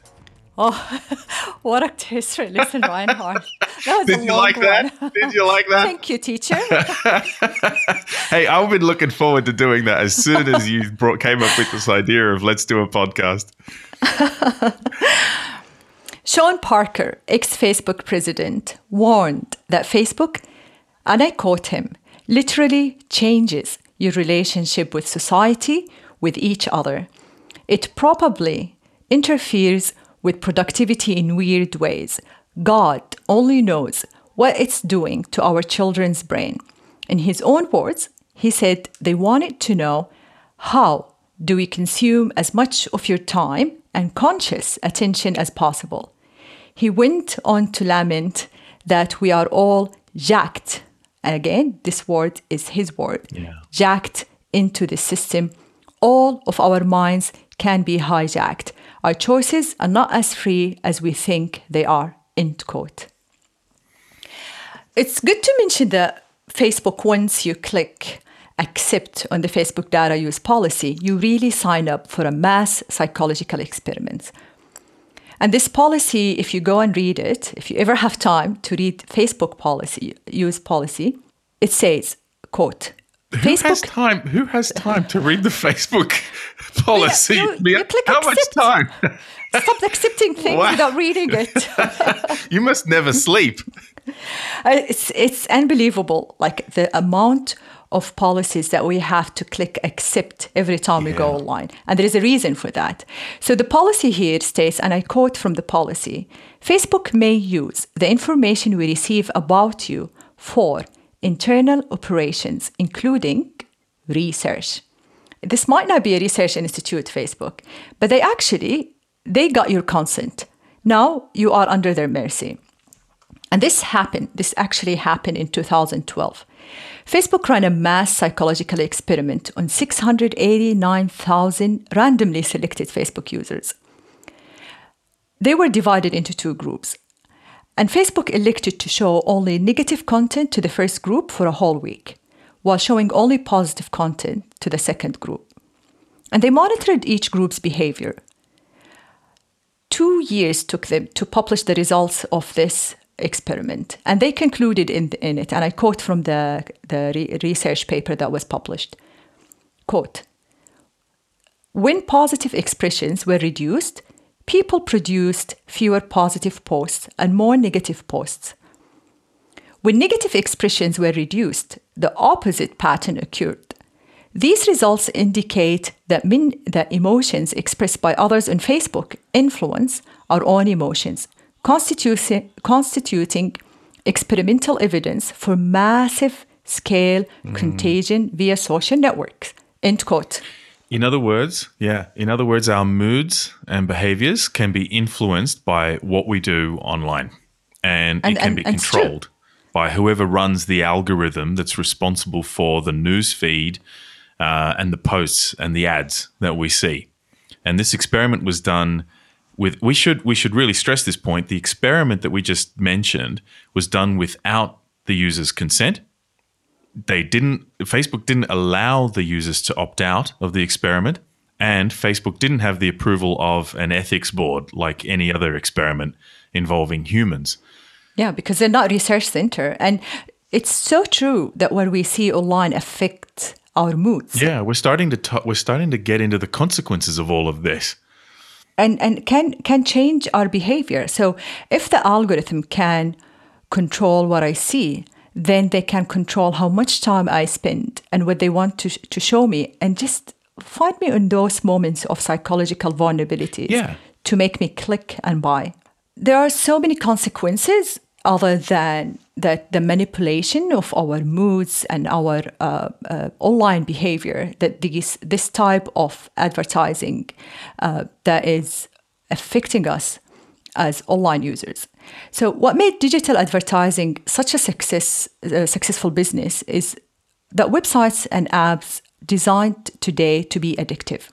[SPEAKER 2] Oh, what a history lesson, Reinhard. That was
[SPEAKER 1] Did
[SPEAKER 2] a
[SPEAKER 1] you
[SPEAKER 2] long
[SPEAKER 1] like that?
[SPEAKER 2] one.
[SPEAKER 1] Did you like that?
[SPEAKER 2] Thank you, teacher.
[SPEAKER 1] hey, I've been looking forward to doing that as soon as you brought, came up with this idea of let's do a podcast.
[SPEAKER 2] Sean Parker, ex Facebook president, warned that Facebook, and I quote him, literally changes your relationship with society, with each other. It probably interferes with productivity in weird ways. God only knows what it's doing to our children's brain. In his own words, he said they wanted to know how do we consume as much of your time and conscious attention as possible. He went on to lament that we are all jacked. And again, this word is his word
[SPEAKER 1] Yeah.
[SPEAKER 2] jacked into the system. All of our minds can be hijacked. Our choices are not as free as we think they are. End quote. It's good to mention that Facebook, once you click accept on the Facebook data use policy, you really sign up for a mass psychological experiment. And this policy, if you go and read it, if you ever have time to read Facebook policy, use policy, it says, quote,
[SPEAKER 1] Who has time? Who has time to read the Facebook policy?
[SPEAKER 2] you-
[SPEAKER 1] Mia?
[SPEAKER 2] you click
[SPEAKER 1] How much
[SPEAKER 2] accept.
[SPEAKER 1] time?
[SPEAKER 2] Stop accepting things
[SPEAKER 1] Wow.
[SPEAKER 2] without reading it.
[SPEAKER 1] you must never sleep.
[SPEAKER 2] Uh, it's it's unbelievable, like the amount of policies that we have to click accept every time we go online, and there is a reason for that. So the policy here states, and I quote from the policy: Facebook may use the information we receive about you for internal operations, including research. This might not be a research institute, Facebook, but they actually they got your consent. Now you are under their mercy. And this happened, this actually happened in 2012. Facebook ran a mass psychological experiment on 689,000 randomly selected Facebook users. They were divided into two groups. And Facebook elected to show only negative content to the first group for a whole week, while showing only positive content to the second group. And they monitored each group's behavior. Two years took them to publish the results of this experiment. And they concluded in, in it, and I quote from the, the re- research paper that was published quote, when positive expressions were reduced, people produced fewer positive posts and more negative posts. When negative expressions were reduced, the opposite pattern occurred. These results indicate that, min- that emotions expressed by others on Facebook influence our own emotions, constituti- constituting experimental evidence for massive scale mm-hmm. contagion via social networks. End quote.
[SPEAKER 1] In other words, yeah, in other words, our moods and behaviors can be influenced by what we do online. And,
[SPEAKER 2] And-
[SPEAKER 1] it can
[SPEAKER 2] and-
[SPEAKER 1] be
[SPEAKER 2] and
[SPEAKER 1] controlled by whoever runs the algorithm that's responsible for the news feed uh, and the posts and the ads that we see. And this experiment was done with we should we should really stress this point. The experiment that we just mentioned was done without the user's consent they didn't Facebook didn't allow the users to opt out of the experiment and Facebook didn't have the approval of an ethics board like any other experiment involving humans.
[SPEAKER 2] Yeah, because they're not research center. And it's so true that what we see online affects our moods.
[SPEAKER 1] Yeah, we're starting to t- we're starting to get into the consequences of all of this.
[SPEAKER 2] And and can can change our behavior. So if the algorithm can control what I see, then they can control how much time I spend and what they want to to show me and just find me in those moments of psychological vulnerabilities
[SPEAKER 1] Yeah.
[SPEAKER 2] to make me click and buy. There are so many consequences other than that the manipulation of our moods and our uh, uh, online behavior that these this type of advertising uh, that is affecting us as online users. So what made digital advertising such a success uh, successful business is that websites and apps designed today to be addictive.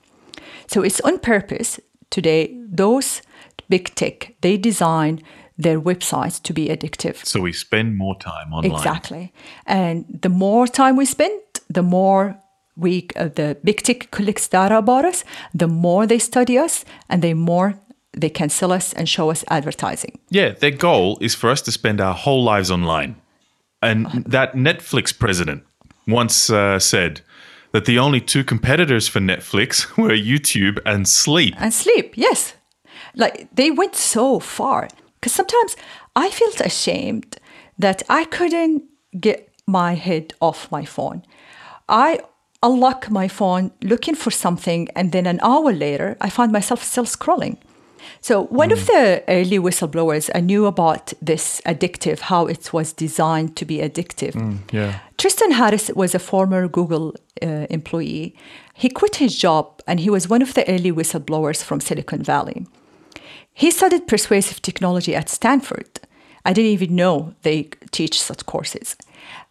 [SPEAKER 2] So it's on purpose today those big tech they design their websites to be addictive.
[SPEAKER 1] So we spend more time online.
[SPEAKER 2] Exactly. And the more time we spend, the more we uh, the big tech collects data about us, the more they study us and the more they can sell us and show us advertising.
[SPEAKER 1] Yeah, their goal is for us to spend our whole lives online. And that Netflix president once uh, said that the only two competitors for Netflix were YouTube and sleep.
[SPEAKER 2] And sleep, yes. Like they went so far. Because sometimes I felt ashamed that I couldn't get my head off my phone. I unlock my phone looking for something, and then an hour later, I find myself still scrolling. So, one of the early whistleblowers, I knew about this addictive, how it was designed to be addictive.
[SPEAKER 1] yeah.
[SPEAKER 2] Tristan Harris was a former Google uh, employee. He quit his job and he was one of the early whistleblowers from Silicon Valley. He studied persuasive technology at Stanford. I didn't even know they teach such courses.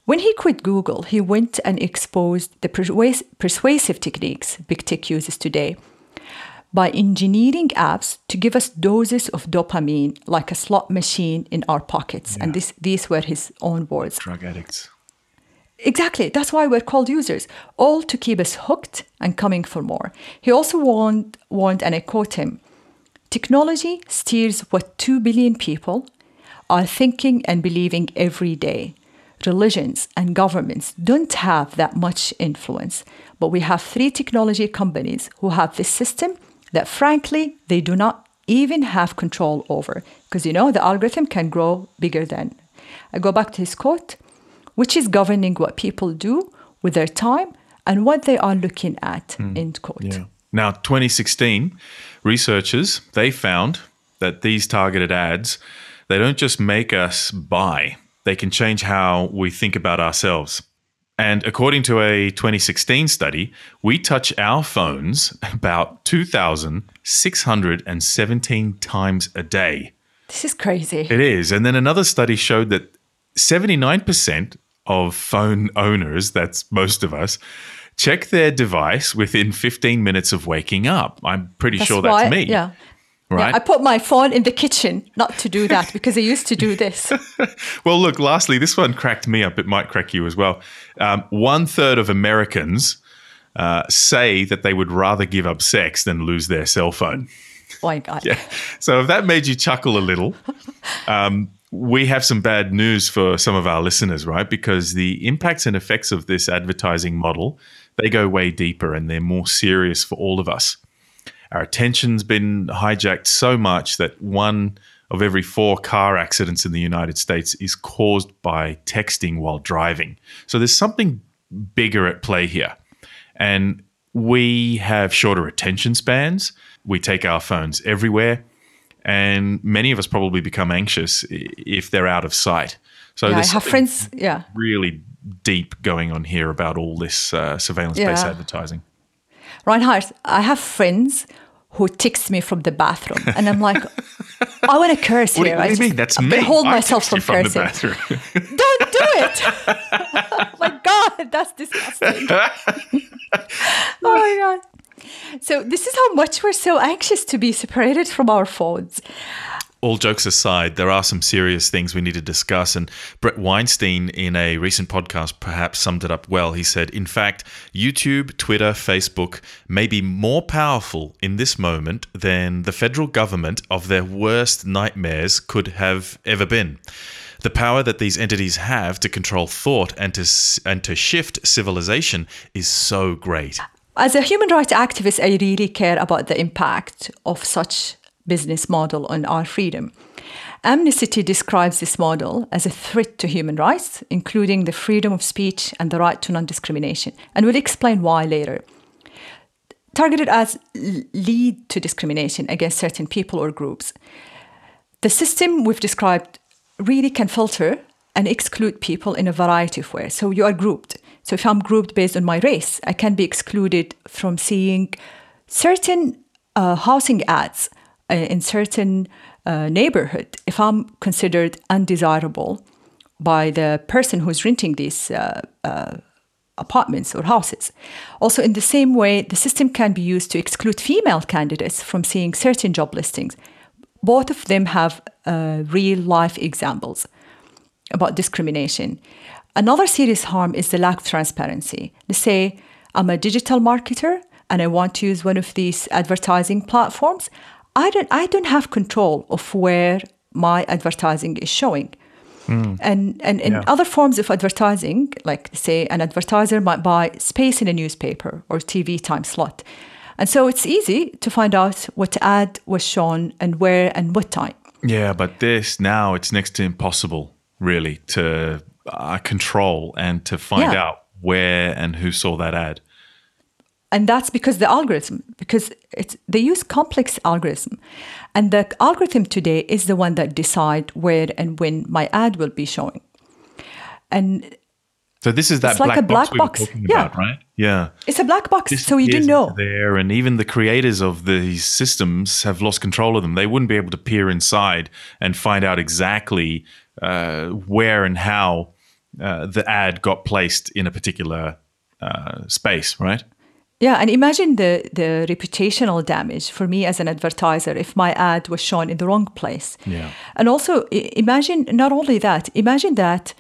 [SPEAKER 2] When he quit Google, he went and exposed the persuas- persuasive techniques big tech uses today by engineering apps to give us doses of dopamine like a slot machine in our pockets. And this, these were his own words.
[SPEAKER 1] Drug addicts.
[SPEAKER 2] Exactly. That's why we're called users, all to keep us hooked and coming for more. He also warned, warned and I quote him Technology steers what 2 billion people are thinking and believing every day. Religions and governments don't have that much influence, but we have three technology companies who have this system that, frankly, they do not even have control over. Because you know, the algorithm can grow bigger than. I go back to his quote which is governing what people do with their time and what they are looking at. Hmm. End quote.
[SPEAKER 1] Yeah. Now, 2016, researchers they found that these targeted ads they don't just make us buy; they can change how we think about ourselves. And according to a 2016 study, we touch our phones about 2,617 times a day.
[SPEAKER 2] This is crazy.
[SPEAKER 1] It is. And then another study showed that 79% of phone owners, that's most of us, check their device within 15 minutes of waking up. I'm pretty sure that's me.
[SPEAKER 2] Yeah.
[SPEAKER 1] Right?
[SPEAKER 2] Yeah, I put my phone in the kitchen not to do that because I used to do this.
[SPEAKER 1] well, look, lastly, this one cracked me up. It might crack you as well. Um, one third of Americans uh, say that they would rather give up sex than lose their cell phone.
[SPEAKER 2] Oh my God.
[SPEAKER 1] Yeah. So if that made you chuckle a little, um, we have some bad news for some of our listeners, right? Because the impacts and effects of this advertising model, they go way deeper and they're more serious for all of us. Our attention's been hijacked so much that one of every four car accidents in the United States is caused by texting while driving. So there's something bigger at play here. And we have shorter attention spans. We take our phones everywhere. And many of us probably become anxious if they're out of sight. So
[SPEAKER 2] Yeah,
[SPEAKER 1] there's
[SPEAKER 2] have friends. Yeah.
[SPEAKER 1] really deep going on here about all this uh, surveillance-based
[SPEAKER 2] Yeah.
[SPEAKER 1] advertising.
[SPEAKER 2] Reinhard, I have friends who text me from the bathroom, and I'm like, I want to curse
[SPEAKER 1] What, do-
[SPEAKER 2] here.
[SPEAKER 1] what
[SPEAKER 2] I
[SPEAKER 1] do you mean? That's
[SPEAKER 2] I
[SPEAKER 1] me.
[SPEAKER 2] Hold
[SPEAKER 1] I
[SPEAKER 2] myself
[SPEAKER 1] you
[SPEAKER 2] from
[SPEAKER 1] from the
[SPEAKER 2] cursing.
[SPEAKER 1] bathroom.
[SPEAKER 2] Don't do it. oh my God, that's disgusting. oh my God. So, this is how much we're so anxious to be separated from our phones.
[SPEAKER 1] All jokes aside, there are some serious things we need to discuss. And Bret Weinstein, in a recent podcast, perhaps summed it up well. He said, In fact, YouTube, Twitter, Facebook may be more powerful in this moment than the federal government of their worst nightmares could have ever been. The power that these entities have to control thought and to, and to shift civilization is so great.
[SPEAKER 2] As a human rights activist, I really care about the impact of such business model on our freedom. Amnesty describes this model as a threat to human rights, including the freedom of speech and the right to non discrimination, and we'll explain why later. Targeted ads lead to discrimination against certain people or groups. The system we've described really can filter and exclude people in a variety of ways. So you are grouped. So if I'm grouped based on my race, I can be excluded from seeing certain uh, housing ads in certain uh, neighborhood, if I'm considered undesirable by the person who's renting these uh, uh, apartments or houses. Also, in the same way, the system can be used to exclude female candidates from seeing certain job listings. Both of them have uh, real life examples about discrimination. Another serious harm is the lack of transparency. Let's say I'm a digital marketer and I want to use one of these advertising platforms. I don't I don't have control of where my advertising is showing. Mm. And and in yeah. other forms of advertising, like say an advertiser might buy space in a newspaper or TV time slot. And so it's easy to find out what ad was shown and where and what time.
[SPEAKER 1] Yeah, but this now it's next to impossible, really, to uh, control and to find yeah. out where and who saw that ad
[SPEAKER 2] and that's because the algorithm because it's they use complex algorithm and the algorithm today is the one that decide where and when my ad will be showing and
[SPEAKER 1] so this is that
[SPEAKER 2] it's
[SPEAKER 1] black
[SPEAKER 2] like a
[SPEAKER 1] box
[SPEAKER 2] black we box
[SPEAKER 1] talking
[SPEAKER 2] yeah.
[SPEAKER 1] about, right? Yeah.
[SPEAKER 2] It's a black box, so you didn't know.
[SPEAKER 1] There, and even the creators of these systems have lost control of them. They wouldn't be able to peer inside and find out exactly uh, where and how uh, the ad got placed in a particular uh, space, right?
[SPEAKER 2] Yeah, and imagine the the reputational damage for me as an advertiser if my ad was shown in the wrong place.
[SPEAKER 1] Yeah.
[SPEAKER 2] And also imagine not only that, imagine that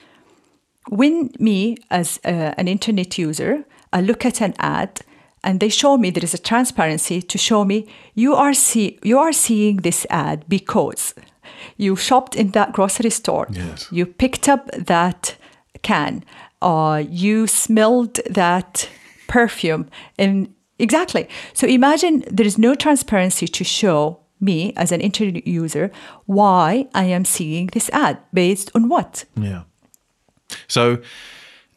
[SPEAKER 2] when me as a, an internet user, I look at an ad and they show me there is a transparency to show me you are see you are seeing this ad because you shopped in that grocery store.
[SPEAKER 1] Yes.
[SPEAKER 2] You picked up that can. Uh, you smelled that perfume. And exactly. So imagine there is no transparency to show me as an internet user why I am seeing this ad based on what.
[SPEAKER 1] Yeah. So,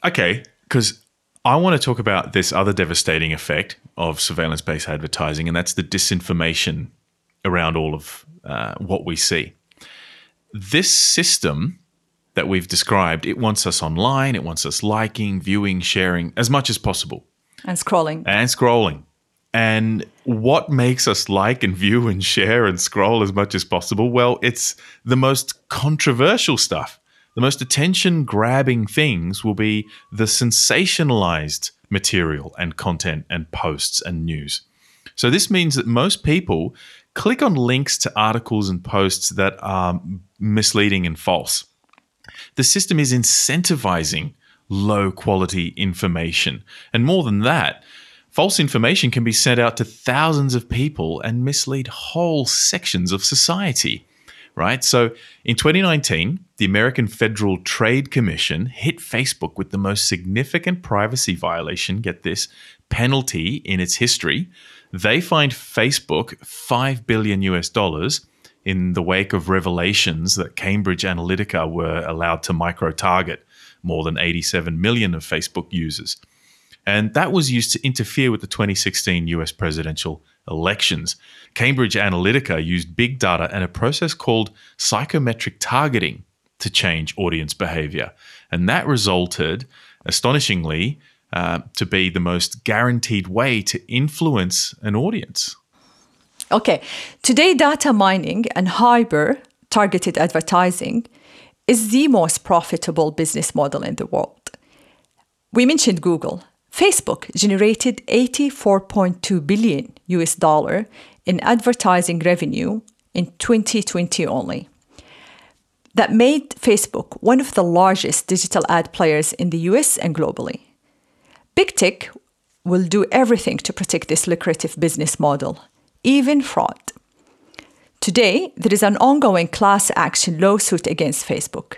[SPEAKER 1] okay, because I want to talk about this other devastating effect of surveillance based advertising, and that's the disinformation around all of uh, what we see. This system that we've described, it wants us online, it wants us liking, viewing, sharing as much as possible.
[SPEAKER 2] And scrolling.
[SPEAKER 1] And scrolling. And what makes us like and view and share and scroll as much as possible? Well, it's the most controversial stuff. The most attention grabbing things will be the sensationalized material and content and posts and news. So, this means that most people click on links to articles and posts that are misleading and false. The system is incentivizing low quality information. And more than that, false information can be sent out to thousands of people and mislead whole sections of society. Right? So in 2019, the American Federal Trade Commission hit Facebook with the most significant privacy violation, get this, penalty in its history. They fined Facebook 5 billion US dollars in the wake of revelations that Cambridge Analytica were allowed to micro target more than 87 million of Facebook users. And that was used to interfere with the 2016 US presidential elections. Cambridge Analytica used big data and a process called psychometric targeting to change audience behavior. And that resulted, astonishingly, uh, to be the most guaranteed way to influence an audience.
[SPEAKER 2] Okay, today data mining and hyper targeted advertising is the most profitable business model in the world. We mentioned Google. Facebook generated 84.2 billion US dollar in advertising revenue in 2020 only. That made Facebook one of the largest digital ad players in the US and globally. Big tech will do everything to protect this lucrative business model, even fraud. Today, there is an ongoing class action lawsuit against Facebook.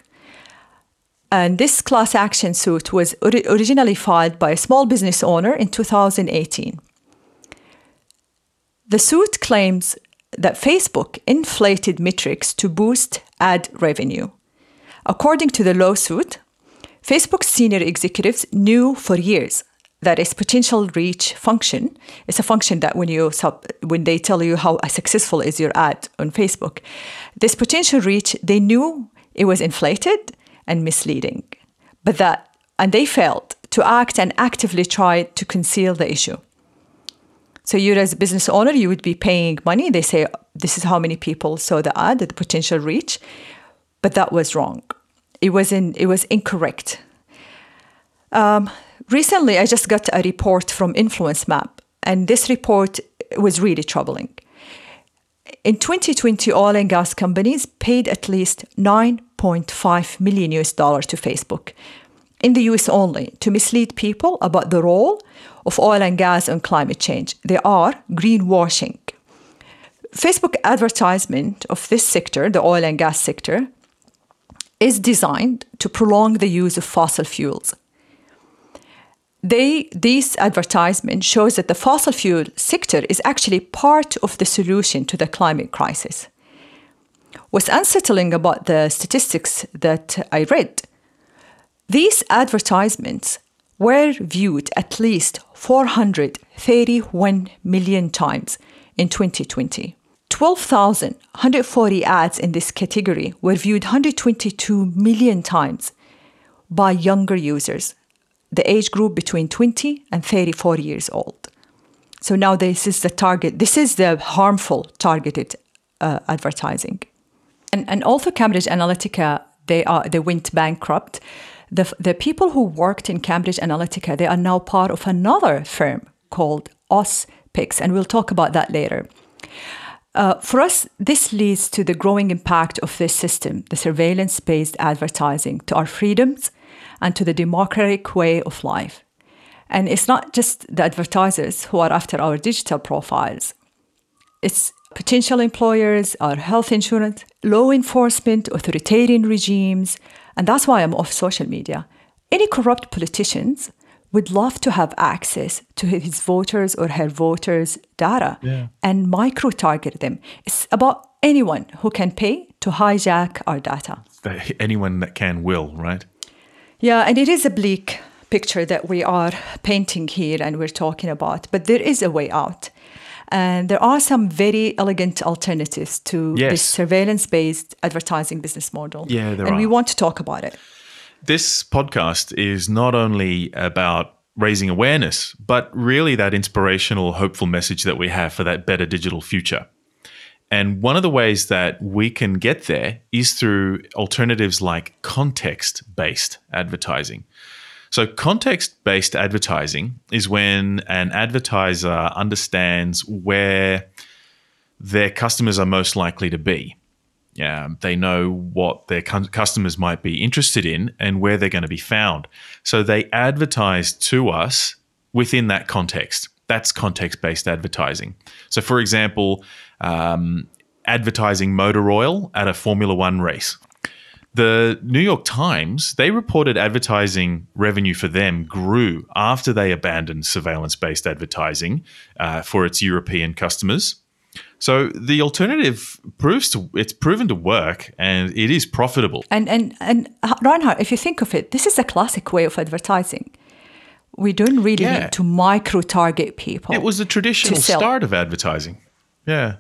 [SPEAKER 2] And this class action suit was ori- originally filed by a small business owner in 2018. The suit claims that Facebook inflated metrics to boost ad revenue. According to the lawsuit, Facebook's senior executives knew for years that its potential reach function is a function that when you sub, when they tell you how successful is your ad on Facebook, this potential reach they knew it was inflated and misleading, but that and they failed to act and actively try to conceal the issue. So you as a business owner, you would be paying money. They say this is how many people saw the ad, the potential reach, but that was wrong. It was in, it was incorrect. Um, recently, I just got a report from Influence Map, and this report was really troubling. In 2020, oil and gas companies paid at least 9.5 million US dollars to Facebook in the US only to mislead people about the role of oil and gas on climate change. They are greenwashing. Facebook advertisement of this sector, the oil and gas sector, is designed to prolong the use of fossil fuels. They, this advertisement shows that the fossil fuel sector is actually part of the solution to the climate crisis. What's unsettling about the statistics that I read, these advertisements were viewed at least 431 million times in 2020. 12,140 ads in this category were viewed 122 million times by younger users, the age group between 20 and 34 years old. So now this is the target, this is the harmful targeted uh, advertising. And, and also Cambridge Analytica, they, are, they went bankrupt the, the people who worked in Cambridge Analytica, they are now part of another firm called Auspex, and we'll talk about that later. Uh, for us, this leads to the growing impact of this system, the surveillance based advertising, to our freedoms and to the democratic way of life. And it's not just the advertisers who are after our digital profiles, it's potential employers, our health insurance, law enforcement, authoritarian regimes, and that's why I'm off social media. Any corrupt politicians would love to have access to his voters or her voters' data yeah. and micro target them. It's about anyone who can pay to hijack our data.
[SPEAKER 1] Anyone that can will, right?
[SPEAKER 2] Yeah, and it is a bleak picture that we are painting here and we're talking about, but there is a way out. And there are some very elegant alternatives to yes. this surveillance based advertising business model.
[SPEAKER 1] Yeah, there
[SPEAKER 2] and
[SPEAKER 1] are.
[SPEAKER 2] we want to talk about it.
[SPEAKER 1] This podcast is not only about raising awareness, but really that inspirational, hopeful message that we have for that better digital future. And one of the ways that we can get there is through alternatives like context based advertising. So, context based advertising is when an advertiser understands where their customers are most likely to be. Yeah, they know what their customers might be interested in and where they're going to be found. So, they advertise to us within that context. That's context based advertising. So, for example, um, advertising motor oil at a Formula One race the New York Times, they reported advertising revenue for them grew after they abandoned surveillance based advertising uh, for its European customers. So the alternative proves to it's proven to work and it is profitable.
[SPEAKER 2] And and and Reinhard, if you think of it, this is a classic way of advertising. We don't really yeah. need to micro target people.
[SPEAKER 1] It was the traditional start of advertising. Yeah.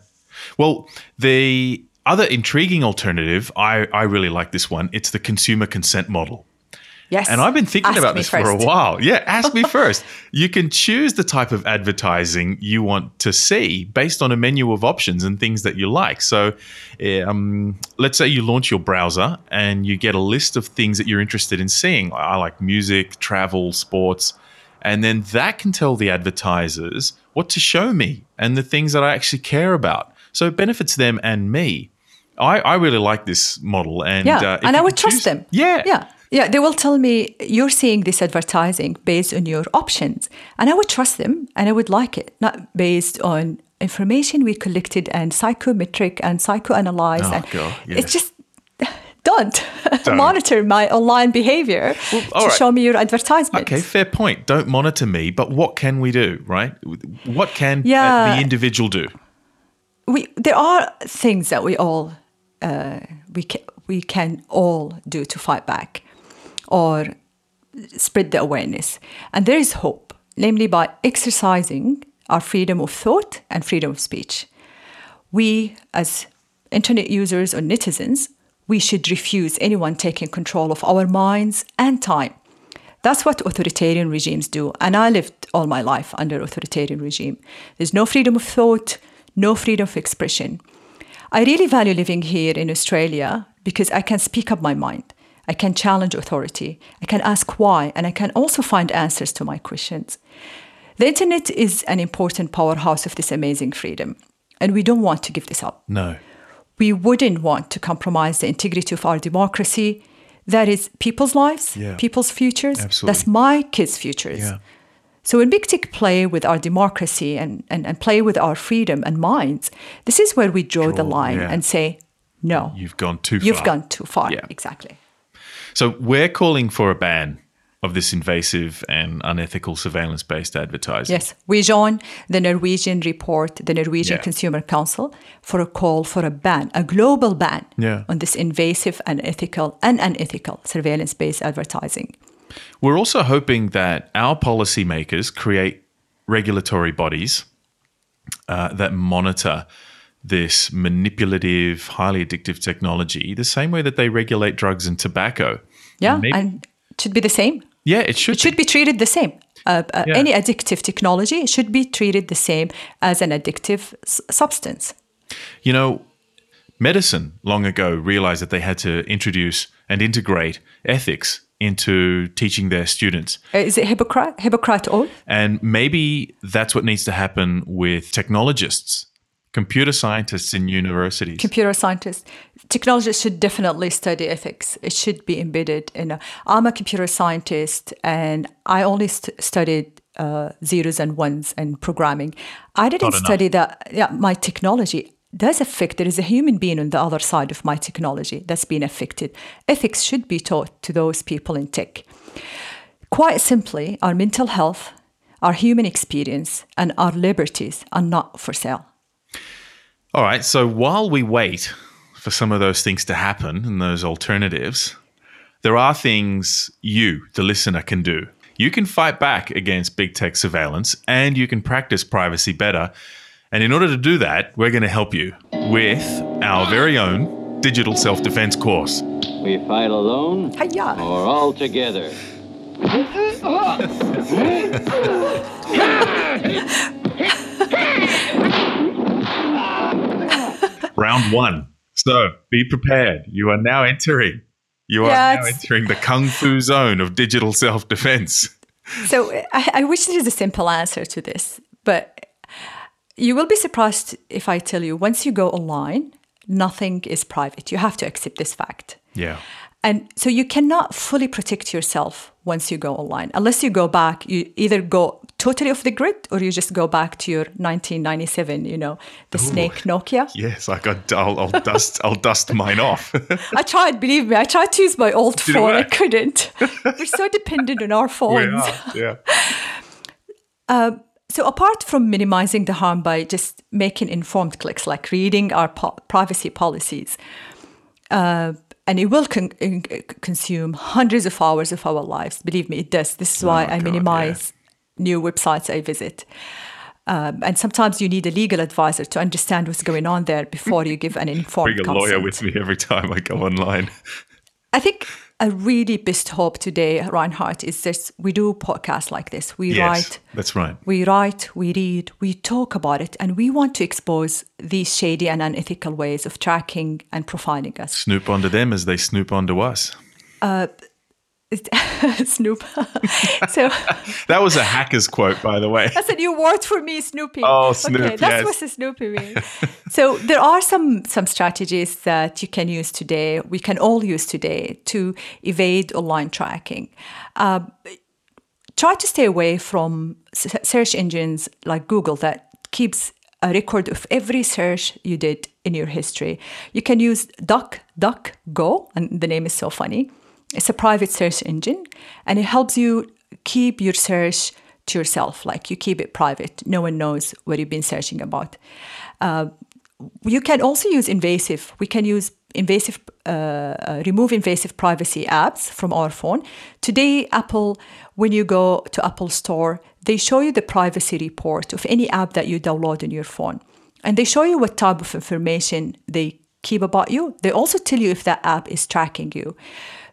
[SPEAKER 1] Well, the other intriguing alternative, I, I really like this one. It's the consumer consent model.
[SPEAKER 2] Yes.
[SPEAKER 1] And I've been thinking about this first. for a while. Yeah, ask me first. You can choose the type of advertising you want to see based on a menu of options and things that you like. So, um, let's say you launch your browser and you get a list of things that you're interested in seeing. I like music, travel, sports. And then that can tell the advertisers what to show me and the things that I actually care about. So it benefits them and me. I, I really like this model, and
[SPEAKER 2] Yeah,
[SPEAKER 1] uh,
[SPEAKER 2] and I would trust
[SPEAKER 1] choose-
[SPEAKER 2] them.
[SPEAKER 1] Yeah,
[SPEAKER 2] yeah, yeah. They will tell me you're seeing this advertising based on your options, and I would trust them, and I would like it, not based on information we collected and psychometric and psychoanalyzed.
[SPEAKER 1] Oh,
[SPEAKER 2] and
[SPEAKER 1] God, yes.
[SPEAKER 2] it's just don't,
[SPEAKER 1] Don't.
[SPEAKER 2] monitor my online behavior to
[SPEAKER 1] all right.
[SPEAKER 2] show me your advertisement.
[SPEAKER 1] Okay, fair point. Don't monitor me, but what can we do, right? What can uh,
[SPEAKER 2] Yeah.
[SPEAKER 1] the individual do?
[SPEAKER 2] we there are things that we all uh, we can we can all do to fight back or spread the awareness and there is hope namely by exercising our freedom of thought and freedom of speech we as internet users or netizens we should refuse anyone taking control of our minds and time that's what authoritarian regimes do. And I lived all my life under authoritarian regime. There's no freedom of thought, no freedom of expression. I really value living here in Australia because I can speak up my mind. I can challenge authority. I can ask why, and I can also find answers to my questions. The internet is an important powerhouse of this amazing freedom, and we don't want to give this up
[SPEAKER 1] No.
[SPEAKER 2] We wouldn't want to compromise the integrity of our democracy. That is people's lives,
[SPEAKER 1] Yeah.
[SPEAKER 2] people's futures.
[SPEAKER 1] Absolutely.
[SPEAKER 2] That's my kids' futures.
[SPEAKER 1] Yeah.
[SPEAKER 2] So when big tech play with our democracy and, and, and play with our freedom and minds, this is where we draw, the line
[SPEAKER 1] yeah.
[SPEAKER 2] and say, no,
[SPEAKER 1] You've gone too far.
[SPEAKER 2] you've gone too far. Exactly.
[SPEAKER 1] So we're calling for a ban of this invasive and unethical surveillance-based advertising.
[SPEAKER 2] Yes, we join the Norwegian report, the Norwegian
[SPEAKER 1] Yeah.
[SPEAKER 2] Consumer Council, for a call for a ban, a global ban
[SPEAKER 1] Yeah.
[SPEAKER 2] on this invasive, unethical, and unethical surveillance based advertising.
[SPEAKER 1] We're also hoping that our policymakers create regulatory bodies uh, that monitor this manipulative, highly addictive technology the same way that they regulate drugs and tobacco.
[SPEAKER 2] Yeah,
[SPEAKER 1] Maybe-
[SPEAKER 2] and it should be the same.
[SPEAKER 1] Yeah, it should.
[SPEAKER 2] It should be treated the same. Uh, uh,
[SPEAKER 1] Yeah.
[SPEAKER 2] Any addictive technology should be treated the same as an addictive s- substance.
[SPEAKER 1] You know, medicine long ago realized that they had to introduce and integrate ethics into teaching their students.
[SPEAKER 2] Uh, Is it Hippocrates? Hippocrates oath?
[SPEAKER 1] And maybe that's what needs to happen with technologists, computer scientists in universities.
[SPEAKER 2] computer scientists, technologists should definitely study ethics. It should be embedded in. A, I'm a computer scientist, and I only st- studied uh, zeros and ones and programming. I didn't study that. Yeah, my technology does affect. There is a human being on the other side of my technology that's being affected. Ethics should be taught to those people in tech. Quite simply, our mental health, our human experience, and our liberties are not for sale.
[SPEAKER 1] All right. So while we wait for some of those things to happen and those alternatives, there are things you, the listener, can do. You can fight back against big tech surveillance and you can practice privacy better. And in order to do that, we're going to help you with our very own digital self defense course.
[SPEAKER 4] We fight alone
[SPEAKER 2] Hiya!
[SPEAKER 4] or all together.
[SPEAKER 1] Round one. So be prepared. You are now entering. You are
[SPEAKER 2] Yeah,
[SPEAKER 1] now entering the kung fu zone of digital self defense.
[SPEAKER 2] So I, I wish there is a simple answer to this, but you will be surprised if I tell you once you go online, nothing is private. You have to accept this fact.
[SPEAKER 1] Yeah.
[SPEAKER 2] And so you cannot fully protect yourself once you go online, unless you go back, you either go totally off the grid or you just go back to your 1997, you know, the Snake Nokia.
[SPEAKER 1] Yes, I got. I'll, I'll dust. I'll dust mine off.
[SPEAKER 2] I tried, believe me, I tried to use my old
[SPEAKER 1] Did
[SPEAKER 2] phone. I couldn't. We're so dependent on our phones.
[SPEAKER 1] yeah.
[SPEAKER 2] So, apart from minimizing the harm by just making informed clicks, like reading our po- privacy policies, uh, and it will con- consume hundreds of hours of our lives. Believe me, it does. This is why
[SPEAKER 1] Oh,
[SPEAKER 2] I
[SPEAKER 1] God,
[SPEAKER 2] minimize new websites I visit. Um, and sometimes you need a legal advisor to understand what's going on there before you give an informed
[SPEAKER 1] Bring a lawyer with me every time I go online.
[SPEAKER 2] I think a really best hope today, Reinhard, is this: we do podcasts like this. We
[SPEAKER 1] Yes,
[SPEAKER 2] write
[SPEAKER 1] that's right.
[SPEAKER 2] we write, we read, we talk about it, and we want to expose these shady and unethical ways of tracking and profiling us.
[SPEAKER 1] Snoop onto them as they snoop onto us.
[SPEAKER 2] Uh, Snoop. so
[SPEAKER 1] That was a hacker's quote, by the way.
[SPEAKER 2] that's a new word for me, Snoopy.
[SPEAKER 1] Oh, Snoop,
[SPEAKER 2] Okay, that's
[SPEAKER 1] yes.
[SPEAKER 2] what Snoopy means. so there are some some strategies that you can use today. We can all use today to evade online tracking. Uh, try to stay away from s- search engines like Google that keeps a record of every search you did in your history. You can use DuckDuckGo, and the name is so funny. It's a private search engine, and it helps you keep your search to yourself. Like you keep it private. No one knows what you've been searching about. Uh, you can also use invasive. We can use invasive, uh, uh, remove invasive privacy apps from our phone. Today, Apple, when you go to Apple Store, they show you the privacy report of any app that you download on your phone, and they show you what type of information they keep about you. They also tell you if that app is tracking you.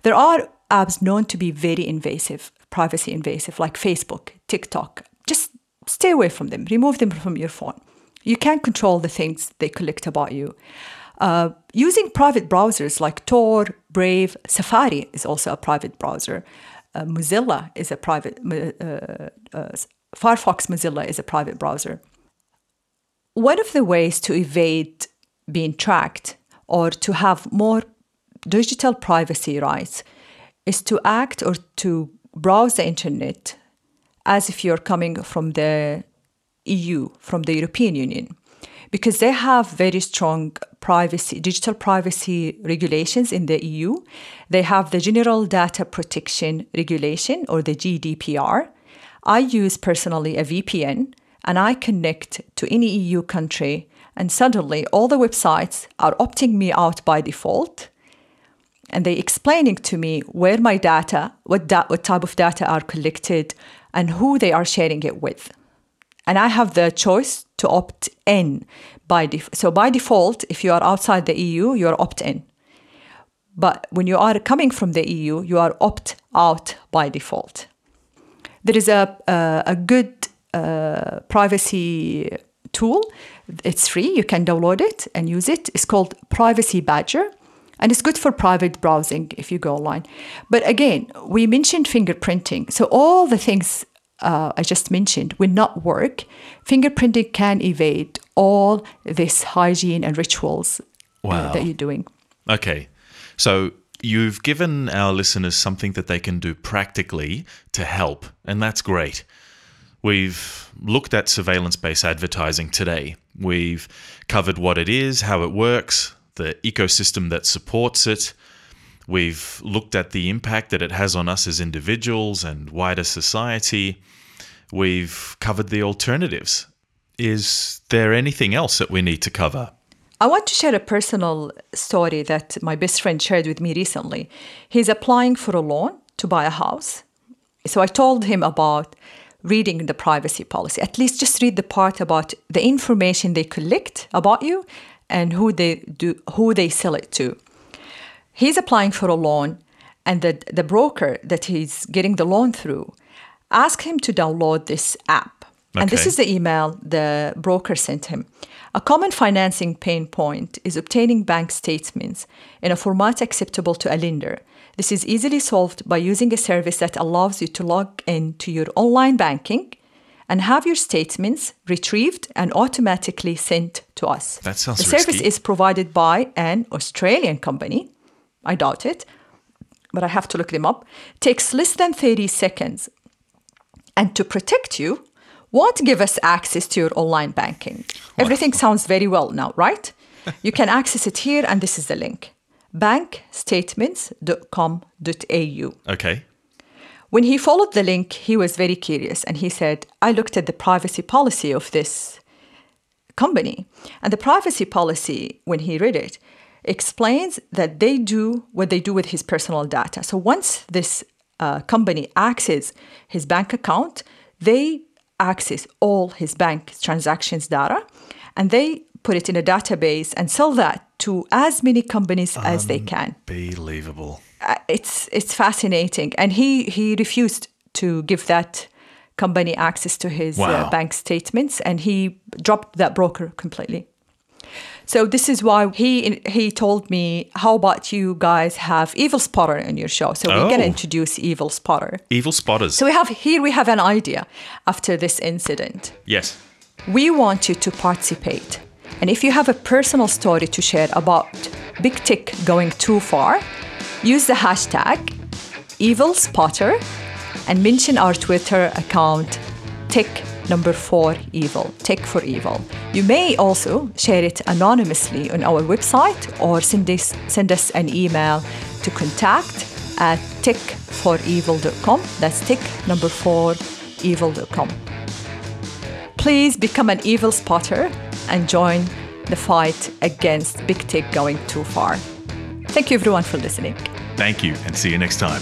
[SPEAKER 2] There are apps known to be very invasive, privacy invasive, like Facebook, TikTok. Just stay away from them. Remove them from your phone. You can't control the things they collect about you. Uh, using private browsers like Tor, Brave, Safari is also a private browser. Uh, Mozilla is a private, uh, uh, Firefox Mozilla is a private browser. One of the ways to evade being tracked or to have more digital privacy rights is to act or to browse the internet as if you're coming from the EU, from the European Union, because they have very strong privacy, digital privacy regulations in the EU. They have the General Data Protection Regulation or the GDPR. I use personally a VPN and I connect to any EU country, and suddenly all the websites are opting me out by default and they explaining to me where my data, what, da- what type of data are collected, and who they are sharing it with. And I have the choice to opt in by def- so by default, if you are outside the EU, you are opt in. But when you are coming from the EU, you are opt out by default. There is a a, a good uh, privacy tool. It's free. You can download it and use it. It's called Privacy Badger and it's good for private browsing if you go online. But again, we mentioned fingerprinting. So all the things uh, I just mentioned will not work. Fingerprinting can evade all this hygiene and rituals uh, that you're doing.
[SPEAKER 1] Okay. So you've given our listeners something that they can do practically to help, and that's great. We've looked at surveillance based advertising today. We've covered what it is, how it works, the ecosystem that supports it. We've looked at the impact that it has on us as individuals and wider society. We've covered the alternatives. Is there anything else that we need to cover?
[SPEAKER 2] I want to share a personal story that my best friend shared with me recently. He's applying for a loan to buy a house. So I told him about reading the privacy policy. At least just read the part about the information they collect about you and who they do who they sell it to. He's applying for a loan and the, the broker that he's getting the loan through asked him to download this app. And this is the email the broker sent him. A common financing pain point is obtaining bank statements in a format acceptable to a lender. This is easily solved by using a service that allows you to log in to your online banking and have your statements retrieved and automatically sent to us.
[SPEAKER 1] That sounds
[SPEAKER 2] The service
[SPEAKER 1] risky.
[SPEAKER 2] is provided by an Australian company. I doubt it, but I have to look them up. Takes less than 30 seconds. And to protect you, won't give us access to your online banking. Everything sounds very well now, right? you can access it here, and this is the link bankstatements.com.au.
[SPEAKER 1] Okay.
[SPEAKER 2] When he followed the link, he was very curious and he said, I looked at the privacy policy of this company. And the privacy policy, when he read it, explains that they do what they do with his personal data. So once this uh, company accesses his bank account, they access all his bank transactions data and they put it in a database and sell that to as many companies as they can
[SPEAKER 1] Believable.
[SPEAKER 2] Uh, it's it's fascinating and he he refused to give that company access to his
[SPEAKER 1] Wow.
[SPEAKER 2] uh, bank statements and he dropped that broker completely So this is why he he told me, how about you guys have Evil Spotter in your show? So we're gonna
[SPEAKER 1] Oh.
[SPEAKER 2] introduce Evil Spotter.
[SPEAKER 1] Evil spotters.
[SPEAKER 2] So we have here we have an idea after this incident.
[SPEAKER 1] yes.
[SPEAKER 2] We want you to participate. And if you have a personal story to share about Big Tech going too far, use the hashtag Evil Spotter and mention our Twitter account Tech number four evil, Tech for evil. You may also share it anonymously on our website or send us, send us an email to contact at techforevil.com. That's tech number four evil.com. Please become an evil spotter and join the fight against Big Tech going too far. Thank you everyone for listening.
[SPEAKER 1] Thank you and see you next time.